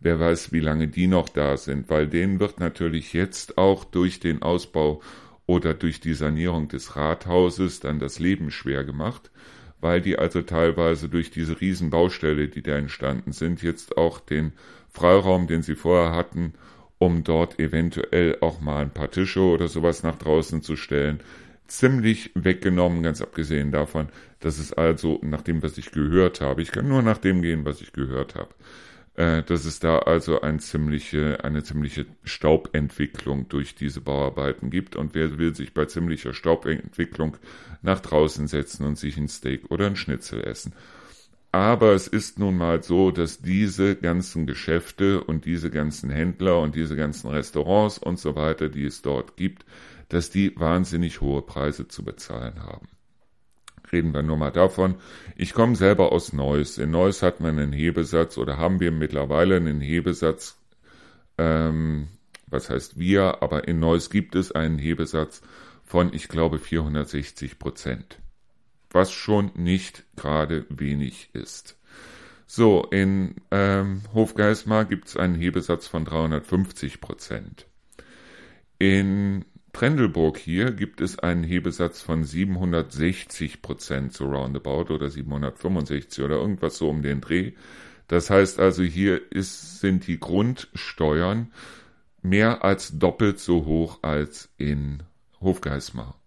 Wer weiß, wie lange die noch da sind, weil denen wird natürlich jetzt auch durch den Ausbau oder durch die Sanierung des Rathauses dann das Leben schwer gemacht, weil die also teilweise durch diese Riesenbaustelle, die da entstanden sind, jetzt auch den Freiraum, den sie vorher hatten, um dort eventuell auch mal ein paar Tische oder sowas nach draußen zu stellen, ziemlich weggenommen, ganz abgesehen davon, dass es also nach dem, was ich gehört habe, ich kann nur nach dem gehen, was ich gehört habe, äh, dass es da also ein ziemliche, eine ziemliche Staubentwicklung durch diese Bauarbeiten gibt. Und wer will sich bei ziemlicher Staubentwicklung nach draußen setzen und sich ein Steak oder ein Schnitzel essen? Aber es ist nun mal so, dass diese ganzen Geschäfte und diese ganzen Händler und diese ganzen Restaurants und so weiter, die es dort gibt, dass die wahnsinnig hohe Preise zu bezahlen haben reden wir nur mal davon. Ich komme selber aus Neuss. In Neuss hat man einen Hebesatz oder haben wir mittlerweile einen Hebesatz, ähm, was heißt wir, aber in Neuss gibt es einen Hebesatz von, ich glaube, 460 Prozent. Was schon nicht gerade wenig ist. So, in ähm, Hofgeismar gibt es einen Hebesatz von 350 Prozent. In Trendelburg hier gibt es einen Hebesatz von 760 Prozent so roundabout oder 765 oder irgendwas so um den Dreh. Das heißt also, hier ist, sind die Grundsteuern mehr als doppelt so hoch als in Hofgeismar.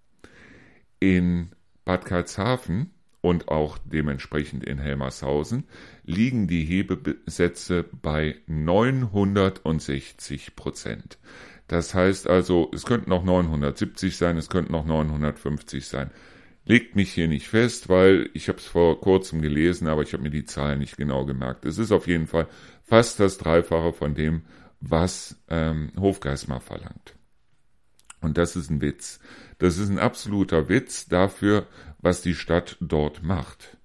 In Bad Karlshafen und auch dementsprechend in Helmershausen liegen die Hebesätze bei 960 Prozent. Das heißt also, es könnten noch 970 sein, es könnten noch 950 sein. Legt mich hier nicht fest, weil ich habe es vor kurzem gelesen, aber ich habe mir die Zahlen nicht genau gemerkt. Es ist auf jeden Fall fast das Dreifache von dem, was ähm, Hofgeismar verlangt. Und das ist ein Witz. Das ist ein absoluter Witz dafür, was die Stadt dort macht.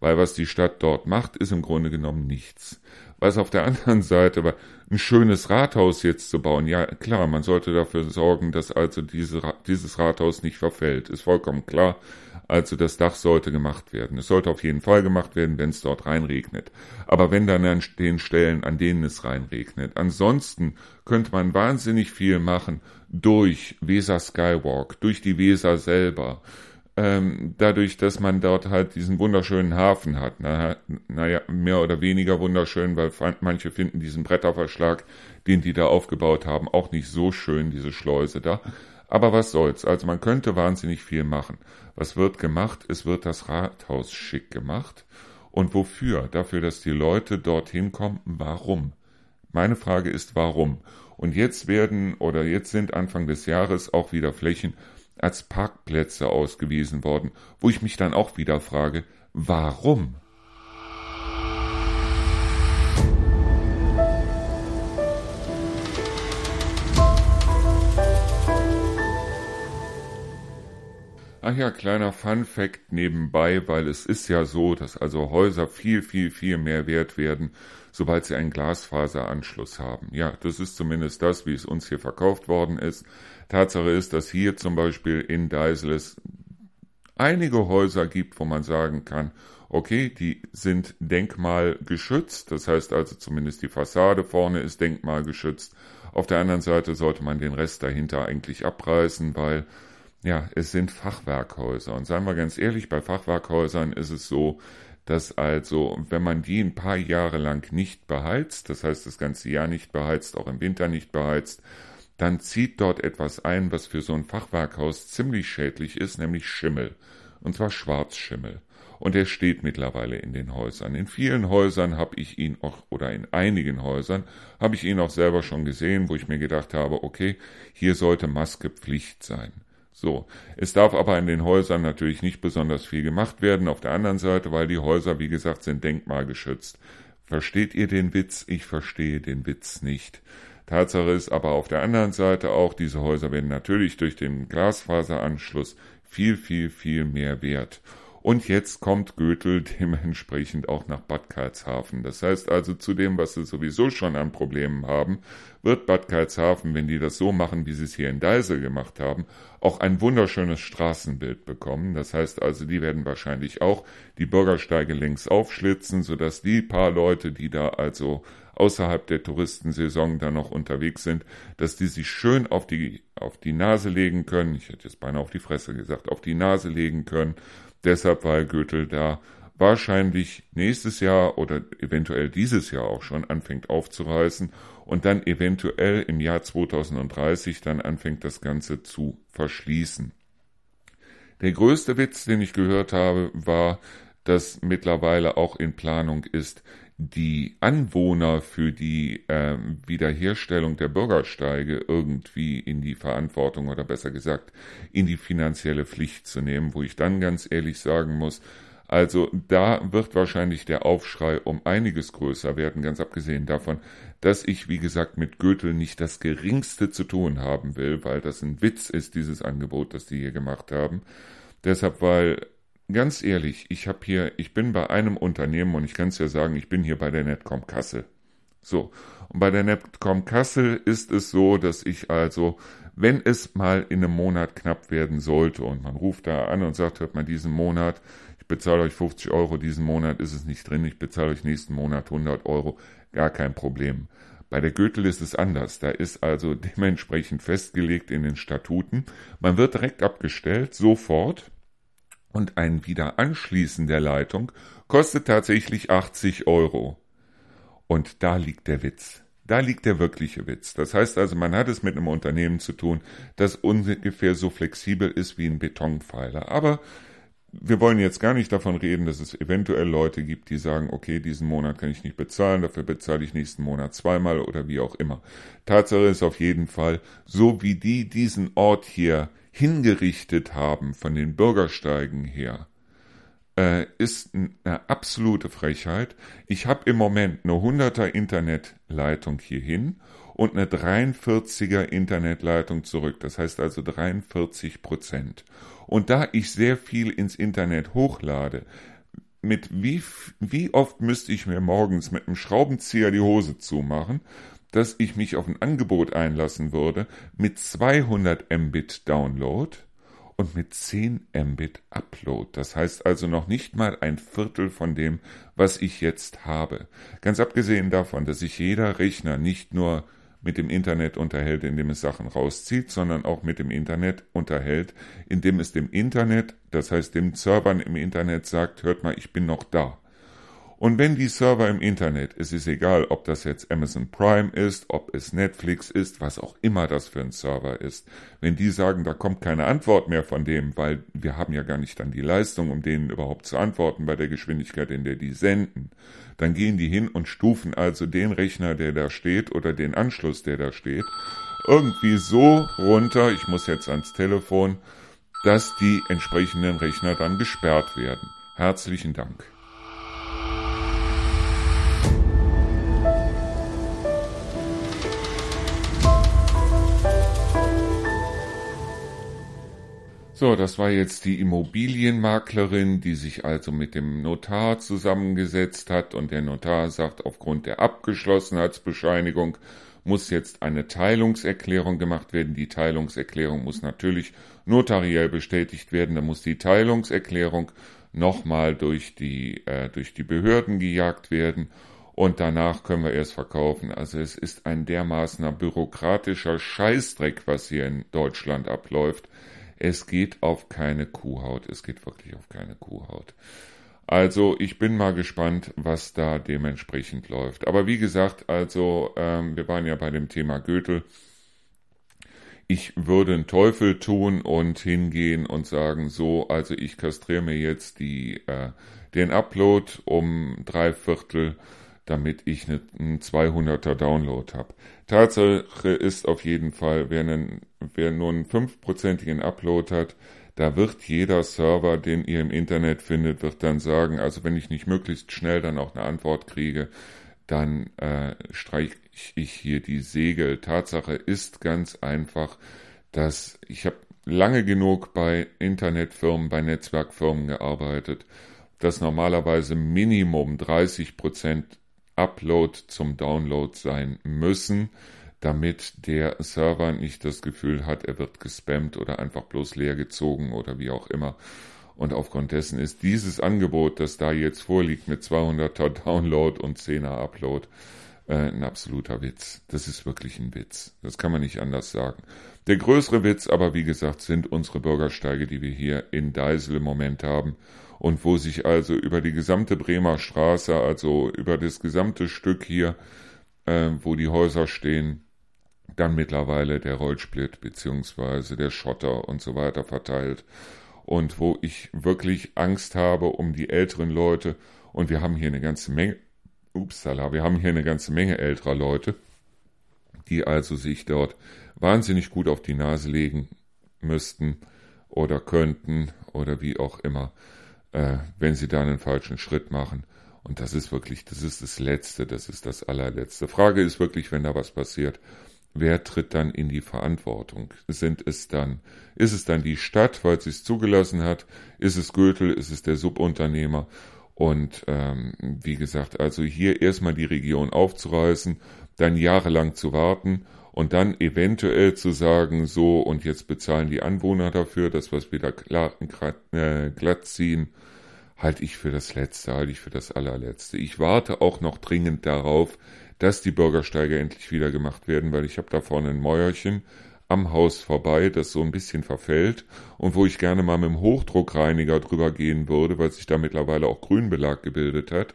Weil was die Stadt dort macht, ist im Grunde genommen nichts. Was auf der anderen Seite, ein schönes Rathaus jetzt zu bauen. Ja, klar, man sollte dafür sorgen, dass also diese, dieses Rathaus nicht verfällt. Ist vollkommen klar. Also das Dach sollte gemacht werden. Es sollte auf jeden Fall gemacht werden, wenn es dort reinregnet. Aber wenn dann an den Stellen, an denen es reinregnet. Ansonsten könnte man wahnsinnig viel machen durch Weser Skywalk, durch die Weser selber, ähm, dadurch, dass man dort halt diesen wunderschönen Hafen hat. Na, naja, mehr oder weniger wunderschön, weil manche finden diesen Bretterverschlag, den die da aufgebaut haben, auch nicht so schön, diese Schleuse da. Aber was soll's? Also man könnte wahnsinnig viel machen. Was wird gemacht? Es wird das Rathaus schick gemacht. Und wofür? Dafür, dass die Leute dorthin kommen. Warum? Meine Frage ist, warum? Und jetzt werden oder jetzt sind Anfang des Jahres auch wieder Flächen als Parkplätze ausgewiesen worden, wo ich mich dann auch wieder frage, warum? Ach ja, kleiner Fun Fact nebenbei, weil es ist ja so, dass also Häuser viel, viel, viel mehr wert werden, sobald sie einen Glasfaseranschluss haben. Ja, das ist zumindest das, wie es uns hier verkauft worden ist. Tatsache ist, dass hier zum Beispiel in Deisel es einige Häuser gibt, wo man sagen kann, okay, die sind denkmalgeschützt, das heißt also zumindest die Fassade vorne ist denkmalgeschützt. Auf der anderen Seite sollte man den Rest dahinter eigentlich abreißen, weil ja, es sind Fachwerkhäuser. Und seien wir ganz ehrlich, bei Fachwerkhäusern ist es so, dass also, wenn man die ein paar Jahre lang nicht beheizt, das heißt das ganze Jahr nicht beheizt, auch im Winter nicht beheizt, dann zieht dort etwas ein, was für so ein Fachwerkhaus ziemlich schädlich ist, nämlich Schimmel. Und zwar Schwarzschimmel. Und er steht mittlerweile in den Häusern. In vielen Häusern habe ich ihn auch, oder in einigen Häusern habe ich ihn auch selber schon gesehen, wo ich mir gedacht habe, okay, hier sollte Maske Pflicht sein. So, es darf aber in den Häusern natürlich nicht besonders viel gemacht werden. Auf der anderen Seite, weil die Häuser, wie gesagt, sind denkmalgeschützt. Versteht ihr den Witz? Ich verstehe den Witz nicht. Tatsache ist aber auf der anderen Seite auch, diese Häuser werden natürlich durch den Glasfaseranschluss viel, viel, viel mehr wert. Und jetzt kommt Götel dementsprechend auch nach Bad Karlshafen. Das heißt also zu dem, was sie sowieso schon an Problemen haben, wird Bad Karlshafen, wenn die das so machen, wie sie es hier in Deisel gemacht haben, auch ein wunderschönes Straßenbild bekommen. Das heißt also, die werden wahrscheinlich auch die Bürgersteige längs aufschlitzen, sodass die paar Leute, die da also außerhalb der Touristensaison da noch unterwegs sind, dass die sich schön auf die, auf die Nase legen können. Ich hätte jetzt beinahe auf die Fresse gesagt, auf die Nase legen können. Deshalb, weil Gürtel da wahrscheinlich nächstes Jahr oder eventuell dieses Jahr auch schon anfängt aufzureißen und dann eventuell im Jahr 2030 dann anfängt das Ganze zu verschließen. Der größte Witz, den ich gehört habe, war, dass mittlerweile auch in Planung ist, die Anwohner für die äh, Wiederherstellung der Bürgersteige irgendwie in die Verantwortung oder besser gesagt in die finanzielle Pflicht zu nehmen, wo ich dann ganz ehrlich sagen muss, also da wird wahrscheinlich der Aufschrei um einiges größer werden, ganz abgesehen davon, dass ich, wie gesagt, mit Götel nicht das geringste zu tun haben will, weil das ein Witz ist, dieses Angebot, das die hier gemacht haben. Deshalb, weil ganz ehrlich, ich habe hier, ich bin bei einem Unternehmen und ich kann es ja sagen, ich bin hier bei der Netcom Kassel. So, und bei der Netcom Kassel ist es so, dass ich also, wenn es mal in einem Monat knapp werden sollte und man ruft da an und sagt, hört mal, diesen Monat, ich bezahle euch 50 Euro, diesen Monat ist es nicht drin, ich bezahle euch nächsten Monat 100 Euro, gar kein Problem. Bei der Gürtel ist es anders. Da ist also dementsprechend festgelegt in den Statuten. Man wird direkt abgestellt, sofort und ein Wiederanschließen der Leitung kostet tatsächlich 80 Euro. Und da liegt der Witz. Da liegt der wirkliche Witz. Das heißt also, man hat es mit einem Unternehmen zu tun, das ungefähr so flexibel ist wie ein Betonpfeiler. Aber wir wollen jetzt gar nicht davon reden, dass es eventuell Leute gibt, die sagen, okay, diesen Monat kann ich nicht bezahlen, dafür bezahle ich nächsten Monat zweimal oder wie auch immer. Tatsache ist auf jeden Fall, so wie die diesen Ort hier hingerichtet haben von den Bürgersteigen her, äh, ist eine absolute Frechheit. Ich habe im Moment eine 100er Internetleitung hierhin und eine 43er Internetleitung zurück. Das heißt also 43 Prozent. Und da ich sehr viel ins Internet hochlade, mit wie, wie oft müsste ich mir morgens mit einem Schraubenzieher die Hose zumachen, dass ich mich auf ein Angebot einlassen würde mit 200 Mbit Download und mit 10 Mbit Upload. Das heißt also noch nicht mal ein Viertel von dem, was ich jetzt habe. Ganz abgesehen davon, dass sich jeder Rechner nicht nur mit dem Internet unterhält, indem es Sachen rauszieht, sondern auch mit dem Internet unterhält, indem es dem Internet, das heißt dem Servern im Internet sagt, hört mal, ich bin noch da. Und wenn die Server im Internet, es ist egal, ob das jetzt Amazon Prime ist, ob es Netflix ist, was auch immer das für ein Server ist, wenn die sagen, da kommt keine Antwort mehr von dem, weil wir haben ja gar nicht dann die Leistung, um denen überhaupt zu antworten bei der Geschwindigkeit, in der die senden, dann gehen die hin und stufen also den Rechner, der da steht, oder den Anschluss, der da steht, irgendwie so runter, ich muss jetzt ans Telefon, dass die entsprechenden Rechner dann gesperrt werden. Herzlichen Dank. So, das war jetzt die Immobilienmaklerin, die sich also mit dem Notar zusammengesetzt hat und der Notar sagt, aufgrund der Abgeschlossenheitsbescheinigung muss jetzt eine Teilungserklärung gemacht werden. Die Teilungserklärung muss natürlich notariell bestätigt werden. Da muss die Teilungserklärung nochmal durch die, äh, durch die Behörden gejagt werden und danach können wir erst verkaufen. Also es ist ein dermaßener bürokratischer Scheißdreck, was hier in Deutschland abläuft. Es geht auf keine Kuhhaut. Es geht wirklich auf keine Kuhhaut. Also ich bin mal gespannt, was da dementsprechend läuft. Aber wie gesagt, also ähm, wir waren ja bei dem Thema Götel. Ich würde einen Teufel tun und hingehen und sagen, so, also ich kastriere mir jetzt die, äh, den Upload um drei Viertel damit ich einen 200er Download habe. Tatsache ist auf jeden Fall, wer, einen, wer nur einen fünfprozentigen Upload hat, da wird jeder Server, den ihr im Internet findet, wird dann sagen, also wenn ich nicht möglichst schnell dann auch eine Antwort kriege, dann äh, streiche ich hier die Segel. Tatsache ist ganz einfach, dass ich habe lange genug bei Internetfirmen, bei Netzwerkfirmen gearbeitet, dass normalerweise Minimum 30 Prozent Upload zum Download sein müssen, damit der Server nicht das Gefühl hat, er wird gespammt oder einfach bloß leer gezogen oder wie auch immer. Und aufgrund dessen ist dieses Angebot, das da jetzt vorliegt mit 200er Download und 10er Upload, äh, ein absoluter Witz. Das ist wirklich ein Witz. Das kann man nicht anders sagen. Der größere Witz aber, wie gesagt, sind unsere Bürgersteige, die wir hier in Deisel im Moment haben und wo sich also über die gesamte Bremer Straße, also über das gesamte Stück hier, äh, wo die Häuser stehen, dann mittlerweile der Rollsplit beziehungsweise der Schotter und so weiter verteilt. Und wo ich wirklich Angst habe um die älteren Leute. Und wir haben hier eine ganze Menge, upsala, wir haben hier eine ganze Menge älterer Leute, die also sich dort wahnsinnig gut auf die Nase legen müssten oder könnten oder wie auch immer äh, wenn sie da einen falschen Schritt machen. Und das ist wirklich, das ist das Letzte, das ist das allerletzte. Frage ist wirklich, wenn da was passiert, wer tritt dann in die Verantwortung? Sind es dann, ist es dann die Stadt, weil sie es zugelassen hat? Ist es Götel? Ist es der Subunternehmer? Und ähm, wie gesagt, also hier erstmal die Region aufzureißen, dann jahrelang zu warten und dann eventuell zu sagen, so und jetzt bezahlen die Anwohner dafür, dass wir es wieder äh, glatt ziehen, halte ich für das Letzte, halte ich für das allerletzte. Ich warte auch noch dringend darauf, dass die Bürgersteige endlich wieder gemacht werden, weil ich habe da vorne ein Mäuerchen am Haus vorbei, das so ein bisschen verfällt und wo ich gerne mal mit dem Hochdruckreiniger drüber gehen würde, weil sich da mittlerweile auch Grünbelag gebildet hat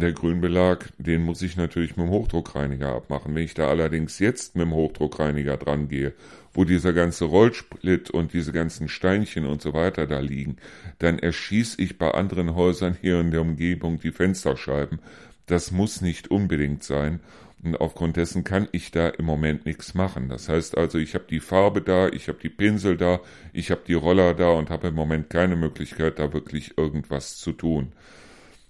der Grünbelag, den muss ich natürlich mit dem Hochdruckreiniger abmachen. Wenn ich da allerdings jetzt mit dem Hochdruckreiniger dran gehe, wo dieser ganze Rollsplit und diese ganzen Steinchen und so weiter da liegen, dann erschieße ich bei anderen Häusern hier in der Umgebung die Fensterscheiben. Das muss nicht unbedingt sein. Und aufgrund dessen kann ich da im Moment nichts machen. Das heißt also, ich habe die Farbe da, ich habe die Pinsel da, ich habe die Roller da und habe im Moment keine Möglichkeit, da wirklich irgendwas zu tun.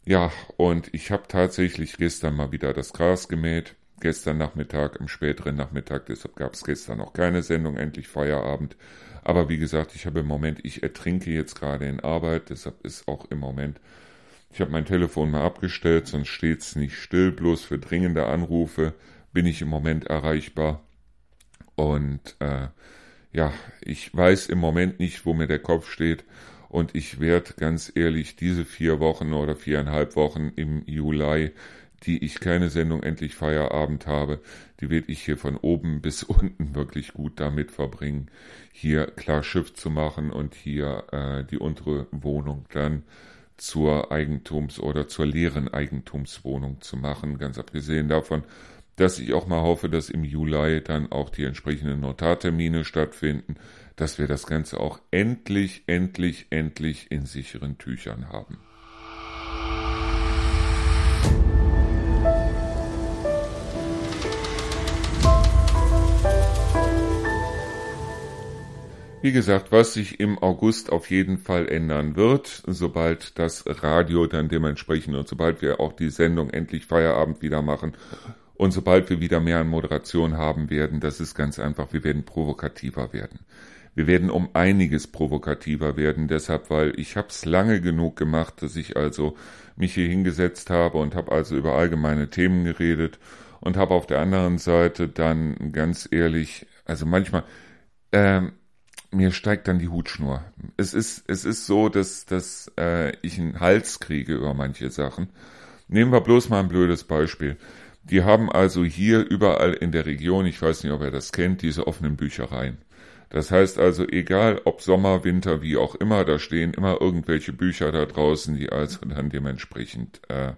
Ja, und ich habe tatsächlich gestern mal wieder das Gras gemäht. Gestern Nachmittag, im späteren Nachmittag, deshalb gab es gestern noch keine Sendung, endlich Feierabend. Aber wie gesagt, ich habe im Moment, ich ertrinke jetzt gerade in Arbeit, deshalb ist auch im Moment, ich habe mein Telefon mal abgestellt, sonst steht's nicht still, bloß für dringende Anrufe bin ich im Moment erreichbar. Und äh, ja, ich weiß im Moment nicht, wo mir der Kopf steht. Und ich werde ganz ehrlich diese vier Wochen oder viereinhalb Wochen im Juli, die ich keine Sendung endlich Feierabend habe, die werde ich hier von oben bis unten wirklich gut damit verbringen, hier klar Schiff zu machen und hier äh, die untere Wohnung dann zur Eigentums- oder zur leeren Eigentumswohnung zu machen. Ganz abgesehen davon, dass ich auch mal hoffe, dass im Juli dann auch die entsprechenden Notartermine stattfinden, dass wir das Ganze auch endlich, endlich, endlich in sicheren Tüchern haben. Wie gesagt, was sich im August auf jeden Fall ändern wird, sobald das Radio dann dementsprechend und sobald wir auch die Sendung endlich Feierabend wieder machen und sobald wir wieder mehr an Moderation haben werden, das ist ganz einfach, wir werden provokativer werden. Wir werden um einiges provokativer werden, deshalb, weil ich habe es lange genug gemacht, dass ich also mich hier hingesetzt habe und habe also über allgemeine Themen geredet und habe auf der anderen Seite dann ganz ehrlich, also manchmal, ähm, mir steigt dann die Hutschnur. Es ist, es ist so, dass, dass äh, ich einen Hals kriege über manche Sachen. Nehmen wir bloß mal ein blödes Beispiel. Die haben also hier überall in der Region, ich weiß nicht, ob ihr das kennt, diese offenen Büchereien. Das heißt also, egal ob Sommer, Winter, wie auch immer, da stehen immer irgendwelche Bücher da draußen, die also dann dementsprechend äh,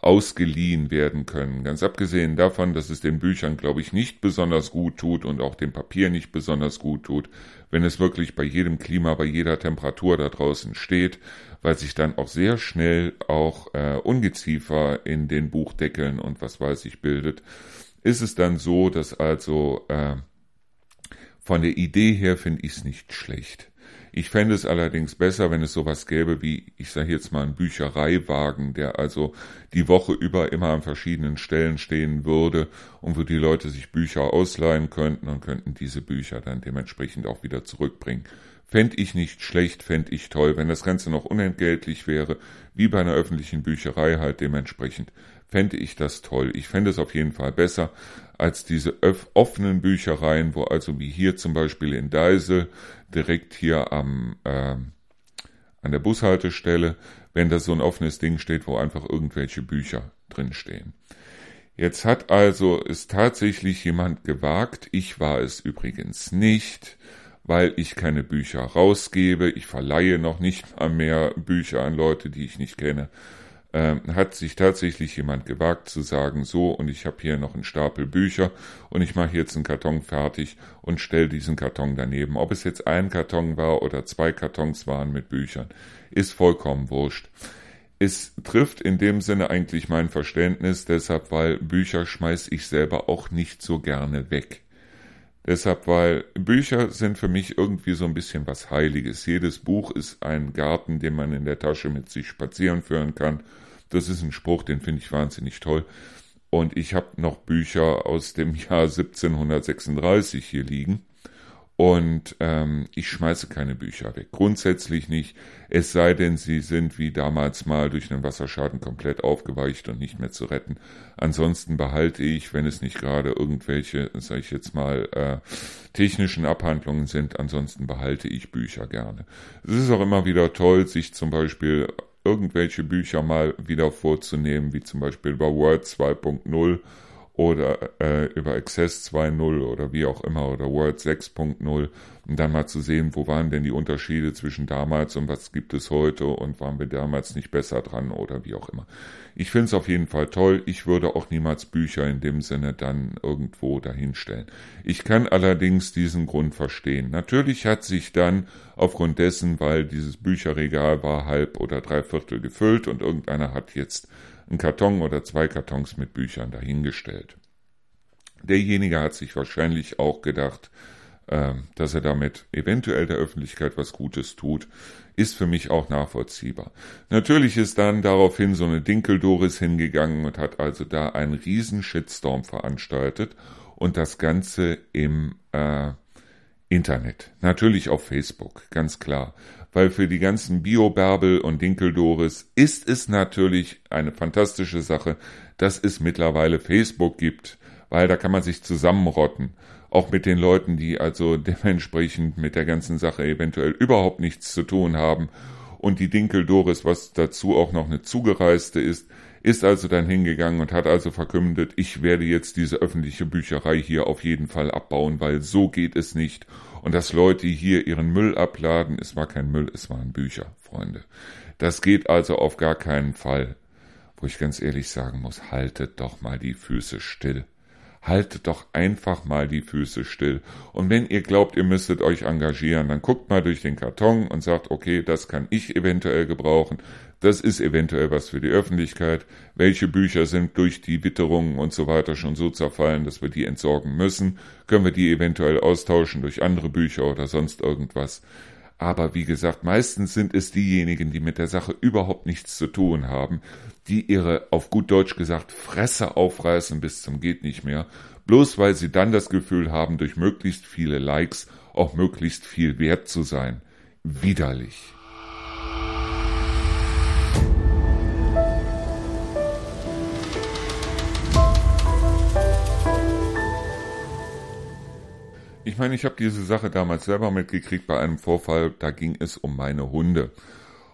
ausgeliehen werden können. Ganz abgesehen davon, dass es den Büchern, glaube ich, nicht besonders gut tut und auch dem Papier nicht besonders gut tut, wenn es wirklich bei jedem Klima, bei jeder Temperatur da draußen steht, weil sich dann auch sehr schnell auch äh, Ungeziefer in den Buchdeckeln und was weiß ich bildet, ist es dann so, dass also äh, von der Idee her finde ich es nicht schlecht. Ich fände es allerdings besser, wenn es sowas gäbe wie, ich sage jetzt mal, ein Büchereiwagen, der also die Woche über immer an verschiedenen Stellen stehen würde und wo die Leute sich Bücher ausleihen könnten und könnten diese Bücher dann dementsprechend auch wieder zurückbringen. Fände ich nicht schlecht, fände ich toll, wenn das Ganze noch unentgeltlich wäre, wie bei einer öffentlichen Bücherei halt dementsprechend, fände ich das toll. Ich fände es auf jeden Fall besser als diese offenen Büchereien, wo also wie hier zum Beispiel in Deisel direkt hier am, äh, an der Bushaltestelle, wenn da so ein offenes Ding steht, wo einfach irgendwelche Bücher drinstehen. Jetzt hat also es tatsächlich jemand gewagt, ich war es übrigens nicht, weil ich keine Bücher rausgebe, ich verleihe noch nicht mal mehr Bücher an Leute, die ich nicht kenne, äh, hat sich tatsächlich jemand gewagt zu sagen, so, und ich habe hier noch einen Stapel Bücher und ich mache jetzt einen Karton fertig und stelle diesen Karton daneben. Ob es jetzt ein Karton war oder zwei Kartons waren mit Büchern, ist vollkommen wurscht. Es trifft in dem Sinne eigentlich mein Verständnis, deshalb, weil Bücher schmeiß ich selber auch nicht so gerne weg. Deshalb, weil Bücher sind für mich irgendwie so ein bisschen was Heiliges. Jedes Buch ist ein Garten, den man in der Tasche mit sich spazieren führen kann. Das ist ein Spruch, den finde ich wahnsinnig toll. Und ich habe noch Bücher aus dem Jahr 1736 hier liegen. Und ähm, ich schmeiße keine Bücher weg. Grundsätzlich nicht. Es sei denn, sie sind wie damals mal durch einen Wasserschaden komplett aufgeweicht und nicht mehr zu retten. Ansonsten behalte ich, wenn es nicht gerade irgendwelche, sage ich jetzt mal, äh, technischen Abhandlungen sind, ansonsten behalte ich Bücher gerne. Es ist auch immer wieder toll, sich zum Beispiel irgendwelche Bücher mal wieder vorzunehmen, wie zum Beispiel über Word 2.0 oder äh, über Access 2.0 oder wie auch immer oder Word 6.0 und dann mal zu sehen, wo waren denn die Unterschiede zwischen damals und was gibt es heute und waren wir damals nicht besser dran oder wie auch immer. Ich finde es auf jeden Fall toll. Ich würde auch niemals Bücher in dem Sinne dann irgendwo dahinstellen. Ich kann allerdings diesen Grund verstehen. Natürlich hat sich dann aufgrund dessen, weil dieses Bücherregal war halb oder dreiviertel gefüllt und irgendeiner hat jetzt einen Karton oder zwei Kartons mit Büchern dahingestellt. Derjenige hat sich wahrscheinlich auch gedacht, äh, dass er damit eventuell der Öffentlichkeit was Gutes tut, ist für mich auch nachvollziehbar. Natürlich ist dann daraufhin so eine Dinkeldoris hingegangen und hat also da einen riesen Shitstorm veranstaltet und das Ganze im äh, Internet. Natürlich auf Facebook, ganz klar weil für die ganzen Bio-Bärbel und Dinkeldoris ist es natürlich eine fantastische Sache, dass es mittlerweile Facebook gibt, weil da kann man sich zusammenrotten. Auch mit den Leuten, die also dementsprechend mit der ganzen Sache eventuell überhaupt nichts zu tun haben. Und die Dinkel Doris, was dazu auch noch eine Zugereiste ist, ist also dann hingegangen und hat also verkündet, ich werde jetzt diese öffentliche Bücherei hier auf jeden Fall abbauen, weil so geht es nicht. Und dass Leute hier ihren Müll abladen, es war kein Müll, es waren Bücher, Freunde. Das geht also auf gar keinen Fall. Wo ich ganz ehrlich sagen muss, haltet doch mal die Füße still. Haltet doch einfach mal die Füße still. Und wenn ihr glaubt, ihr müsstet euch engagieren, dann guckt mal durch den Karton und sagt, okay, das kann ich eventuell gebrauchen. Das ist eventuell was für die Öffentlichkeit. Welche Bücher sind durch die Witterungen und so weiter schon so zerfallen, dass wir die entsorgen müssen? Können wir die eventuell austauschen durch andere Bücher oder sonst irgendwas? Aber wie gesagt, meistens sind es diejenigen, die mit der Sache überhaupt nichts zu tun haben, die ihre, auf gut Deutsch gesagt, Fresse aufreißen bis zum geht nicht mehr, bloß weil sie dann das Gefühl haben, durch möglichst viele Likes auch möglichst viel wert zu sein. Widerlich. Ich meine, ich habe diese Sache damals selber mitgekriegt bei einem Vorfall, da ging es um meine Hunde.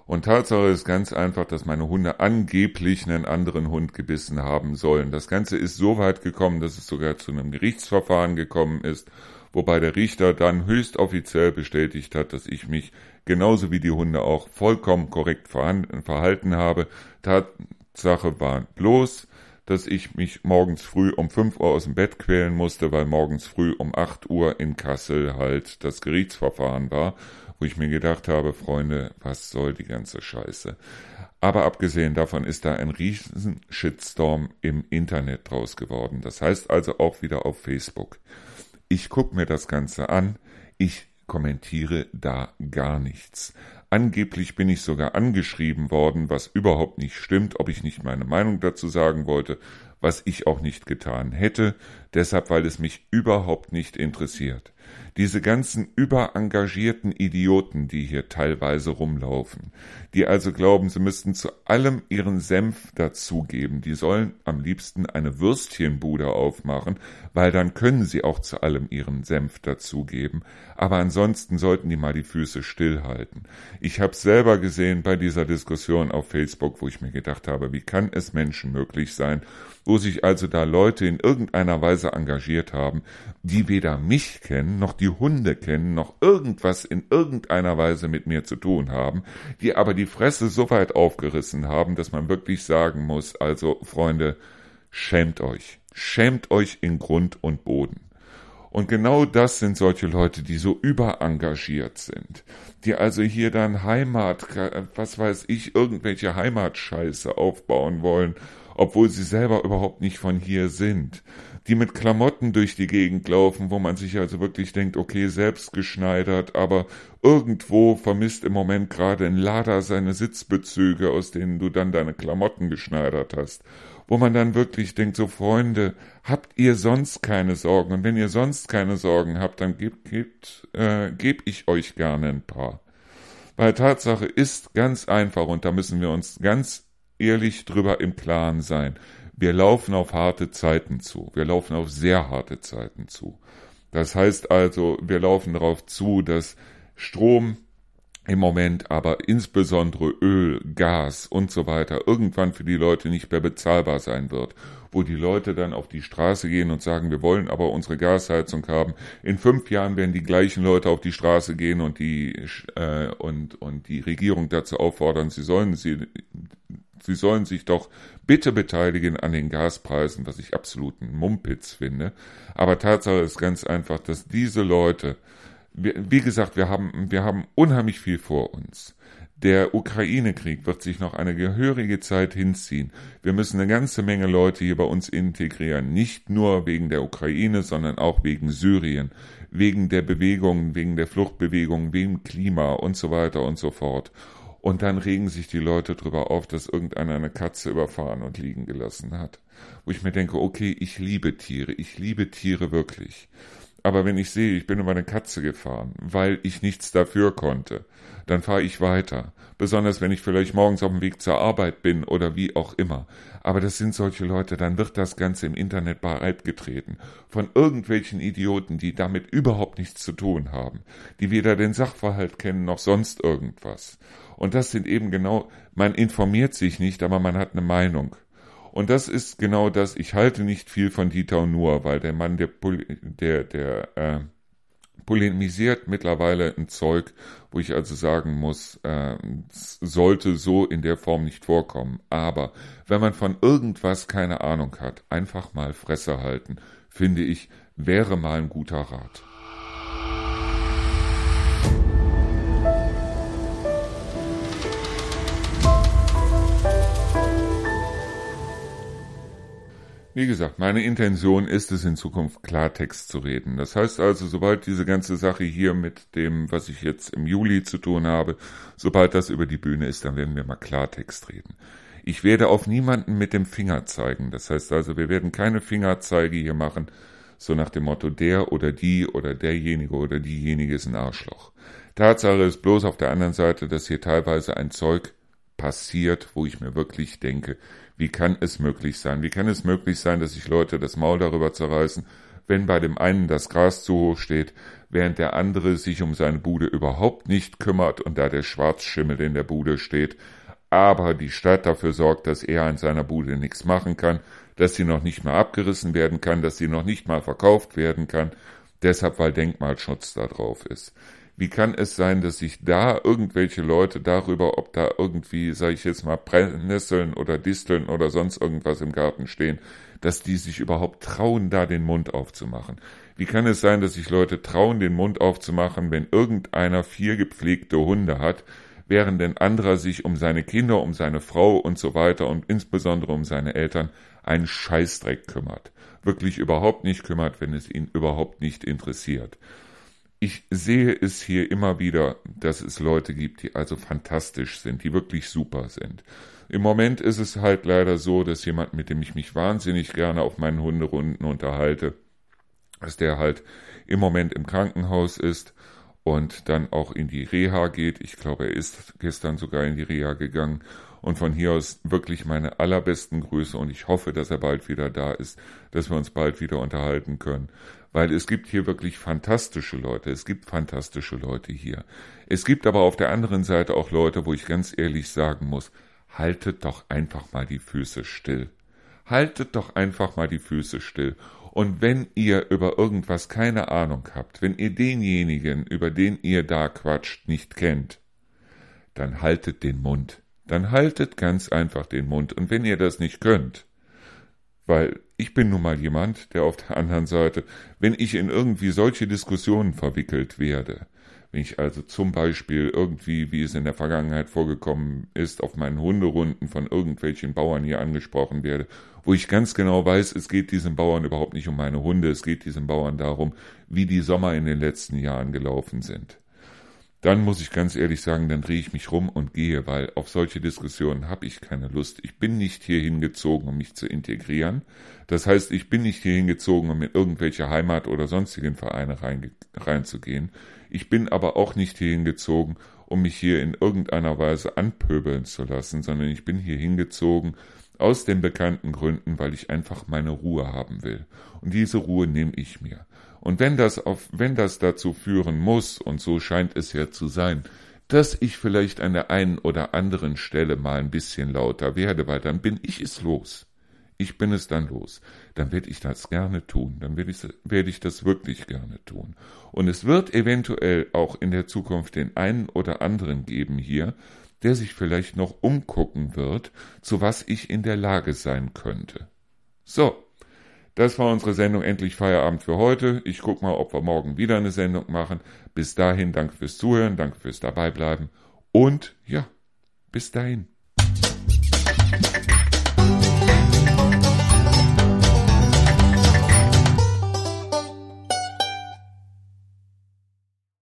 Und Tatsache ist ganz einfach, dass meine Hunde angeblich einen anderen Hund gebissen haben sollen. Das Ganze ist so weit gekommen, dass es sogar zu einem Gerichtsverfahren gekommen ist, wobei der Richter dann höchst offiziell bestätigt hat, dass ich mich genauso wie die Hunde auch vollkommen korrekt verhalten habe. Tatsache war bloß, dass ich mich morgens früh um 5 Uhr aus dem Bett quälen musste, weil morgens früh um 8 Uhr in Kassel halt das Gerichtsverfahren war, wo ich mir gedacht habe, Freunde, was soll die ganze Scheiße? Aber abgesehen davon ist da ein riesen Shitstorm im Internet draus geworden. Das heißt also auch wieder auf Facebook. Ich gucke mir das Ganze an, ich kommentiere da gar nichts. Angeblich bin ich sogar angeschrieben worden, was überhaupt nicht stimmt, ob ich nicht meine Meinung dazu sagen wollte, was ich auch nicht getan hätte, deshalb weil es mich überhaupt nicht interessiert. Diese ganzen überengagierten Idioten, die hier teilweise rumlaufen, die also glauben, sie müssten zu allem ihren Senf dazugeben, die sollen am liebsten eine Würstchenbude aufmachen, weil dann können sie auch zu allem ihren Senf dazugeben, aber ansonsten sollten die mal die Füße stillhalten. Ich habe selber gesehen bei dieser Diskussion auf Facebook, wo ich mir gedacht habe, wie kann es Menschen möglich sein, wo sich also da Leute in irgendeiner Weise engagiert haben, die weder mich kennen, noch die Hunde kennen, noch irgendwas in irgendeiner Weise mit mir zu tun haben, die aber die Fresse so weit aufgerissen haben, dass man wirklich sagen muss, also Freunde, schämt euch, schämt euch in Grund und Boden. Und genau das sind solche Leute, die so überengagiert sind, die also hier dann Heimat, was weiß ich, irgendwelche Heimatscheiße aufbauen wollen obwohl sie selber überhaupt nicht von hier sind, die mit Klamotten durch die Gegend laufen, wo man sich also wirklich denkt, okay, selbst geschneidert, aber irgendwo vermisst im Moment gerade ein Lader seine Sitzbezüge, aus denen du dann deine Klamotten geschneidert hast, wo man dann wirklich denkt, so Freunde, habt ihr sonst keine Sorgen? Und wenn ihr sonst keine Sorgen habt, dann gebt, gebt, äh, geb ich euch gerne ein paar. Weil Tatsache ist ganz einfach und da müssen wir uns ganz ehrlich drüber im Klaren sein. Wir laufen auf harte Zeiten zu. Wir laufen auf sehr harte Zeiten zu. Das heißt also, wir laufen darauf zu, dass Strom im Moment, aber insbesondere Öl, Gas und so weiter irgendwann für die Leute nicht mehr bezahlbar sein wird, wo die Leute dann auf die Straße gehen und sagen, wir wollen aber unsere Gasheizung haben. In fünf Jahren werden die gleichen Leute auf die Straße gehen und die äh, und und die Regierung dazu auffordern, sie sollen sie Sie sollen sich doch bitte beteiligen an den Gaspreisen, was ich absoluten Mumpitz finde. Aber Tatsache ist ganz einfach, dass diese Leute, wie gesagt, wir haben, wir haben unheimlich viel vor uns. Der Ukraine-Krieg wird sich noch eine gehörige Zeit hinziehen. Wir müssen eine ganze Menge Leute hier bei uns integrieren. Nicht nur wegen der Ukraine, sondern auch wegen Syrien, wegen der Bewegungen, wegen der Fluchtbewegungen, wegen Klima und so weiter und so fort. Und dann regen sich die Leute drüber auf, dass irgendeiner eine Katze überfahren und liegen gelassen hat. Wo ich mir denke, okay, ich liebe Tiere, ich liebe Tiere wirklich. aber wenn ich sehe, ich bin über eine Katze gefahren, weil ich nichts dafür konnte, dann fahre ich weiter. Besonders wenn ich vielleicht morgens auf dem Weg zur Arbeit bin oder wie auch immer. Aber das sind solche Leute, dann wird das Ganze im Internet bereitgetreten. Von irgendwelchen Idioten, die damit überhaupt nichts zu tun haben. Die weder den Sachverhalt kennen noch sonst irgendwas. Und das sind eben genau, man informiert sich nicht, aber man hat eine Meinung. Und das ist genau das, ich halte nicht viel von Dieter Nuhr, weil der Mann, der, der, der äh, polemisiert mittlerweile ein Zeug, wo ich also sagen muss, äh, sollte so in der Form nicht vorkommen. Aber wenn man von irgendwas keine Ahnung hat, einfach mal Fresse halten, finde ich, wäre mal ein guter Rat. Wie gesagt, meine Intention ist es in Zukunft Klartext zu reden. Das heißt also, sobald diese ganze Sache hier mit dem, was ich jetzt im Juli zu tun habe, sobald das über die Bühne ist, dann werden wir mal Klartext reden. Ich werde auf niemanden mit dem Finger zeigen. Das heißt also, wir werden keine Fingerzeige hier machen, so nach dem Motto, der oder die oder derjenige oder diejenige ist ein Arschloch. Tatsache ist bloß auf der anderen Seite, dass hier teilweise ein Zeug passiert, wo ich mir wirklich denke, wie kann es möglich sein? Wie kann es möglich sein, dass sich Leute das Maul darüber zerreißen, wenn bei dem einen das Gras zu hoch steht, während der andere sich um seine Bude überhaupt nicht kümmert und da der Schwarzschimmel in der Bude steht, aber die Stadt dafür sorgt, dass er an seiner Bude nichts machen kann, dass sie noch nicht mal abgerissen werden kann, dass sie noch nicht mal verkauft werden kann, deshalb weil Denkmalschutz da drauf ist. Wie kann es sein, dass sich da irgendwelche Leute darüber, ob da irgendwie, sage ich jetzt mal, Brennnesseln oder Disteln oder sonst irgendwas im Garten stehen, dass die sich überhaupt trauen, da den Mund aufzumachen? Wie kann es sein, dass sich Leute trauen, den Mund aufzumachen, wenn irgendeiner vier gepflegte Hunde hat, während ein anderer sich um seine Kinder, um seine Frau und so weiter und insbesondere um seine Eltern einen Scheißdreck kümmert? Wirklich überhaupt nicht kümmert, wenn es ihn überhaupt nicht interessiert ich sehe es hier immer wieder, dass es Leute gibt, die also fantastisch sind, die wirklich super sind. Im Moment ist es halt leider so, dass jemand, mit dem ich mich wahnsinnig gerne auf meinen Hunderunden unterhalte, dass der halt im Moment im Krankenhaus ist und dann auch in die Reha geht. Ich glaube, er ist gestern sogar in die Reha gegangen. Und von hier aus wirklich meine allerbesten Grüße und ich hoffe, dass er bald wieder da ist, dass wir uns bald wieder unterhalten können weil es gibt hier wirklich fantastische Leute, es gibt fantastische Leute hier. Es gibt aber auf der anderen Seite auch Leute, wo ich ganz ehrlich sagen muss, haltet doch einfach mal die Füße still. Haltet doch einfach mal die Füße still. Und wenn ihr über irgendwas keine Ahnung habt, wenn ihr denjenigen, über den ihr da quatscht, nicht kennt, dann haltet den Mund. Dann haltet ganz einfach den Mund. Und wenn ihr das nicht könnt, weil ich bin nun mal jemand, der auf der anderen Seite, wenn ich in irgendwie solche Diskussionen verwickelt werde, wenn ich also zum Beispiel irgendwie, wie es in der Vergangenheit vorgekommen ist, auf meinen Hunderunden von irgendwelchen Bauern hier angesprochen werde, wo ich ganz genau weiß, es geht diesen Bauern überhaupt nicht um meine Hunde, es geht diesen Bauern darum, wie die Sommer in den letzten Jahren gelaufen sind dann muss ich ganz ehrlich sagen, dann drehe ich mich rum und gehe, weil auf solche Diskussionen habe ich keine Lust. Ich bin nicht hier hingezogen, um mich zu integrieren. Das heißt, ich bin nicht hier hingezogen, um in irgendwelche Heimat- oder sonstigen Vereine reinzugehen. Ich bin aber auch nicht hier hingezogen, um mich hier in irgendeiner Weise anpöbeln zu lassen, sondern ich bin hier hingezogen aus den bekannten Gründen, weil ich einfach meine Ruhe haben will. Und diese Ruhe nehme ich mir. Und wenn das auf, wenn das dazu führen muss, und so scheint es ja zu sein, dass ich vielleicht an der einen oder anderen Stelle mal ein bisschen lauter werde, weil dann bin ich es los. Ich bin es dann los. Dann werde ich das gerne tun. Dann werde ich, werde ich das wirklich gerne tun. Und es wird eventuell auch in der Zukunft den einen oder anderen geben hier, der sich vielleicht noch umgucken wird, zu was ich in der Lage sein könnte. So, das war unsere Sendung Endlich Feierabend für heute. Ich guck mal, ob wir morgen wieder eine Sendung machen. Bis dahin, danke fürs Zuhören, danke fürs Dabeibleiben und ja, bis dahin.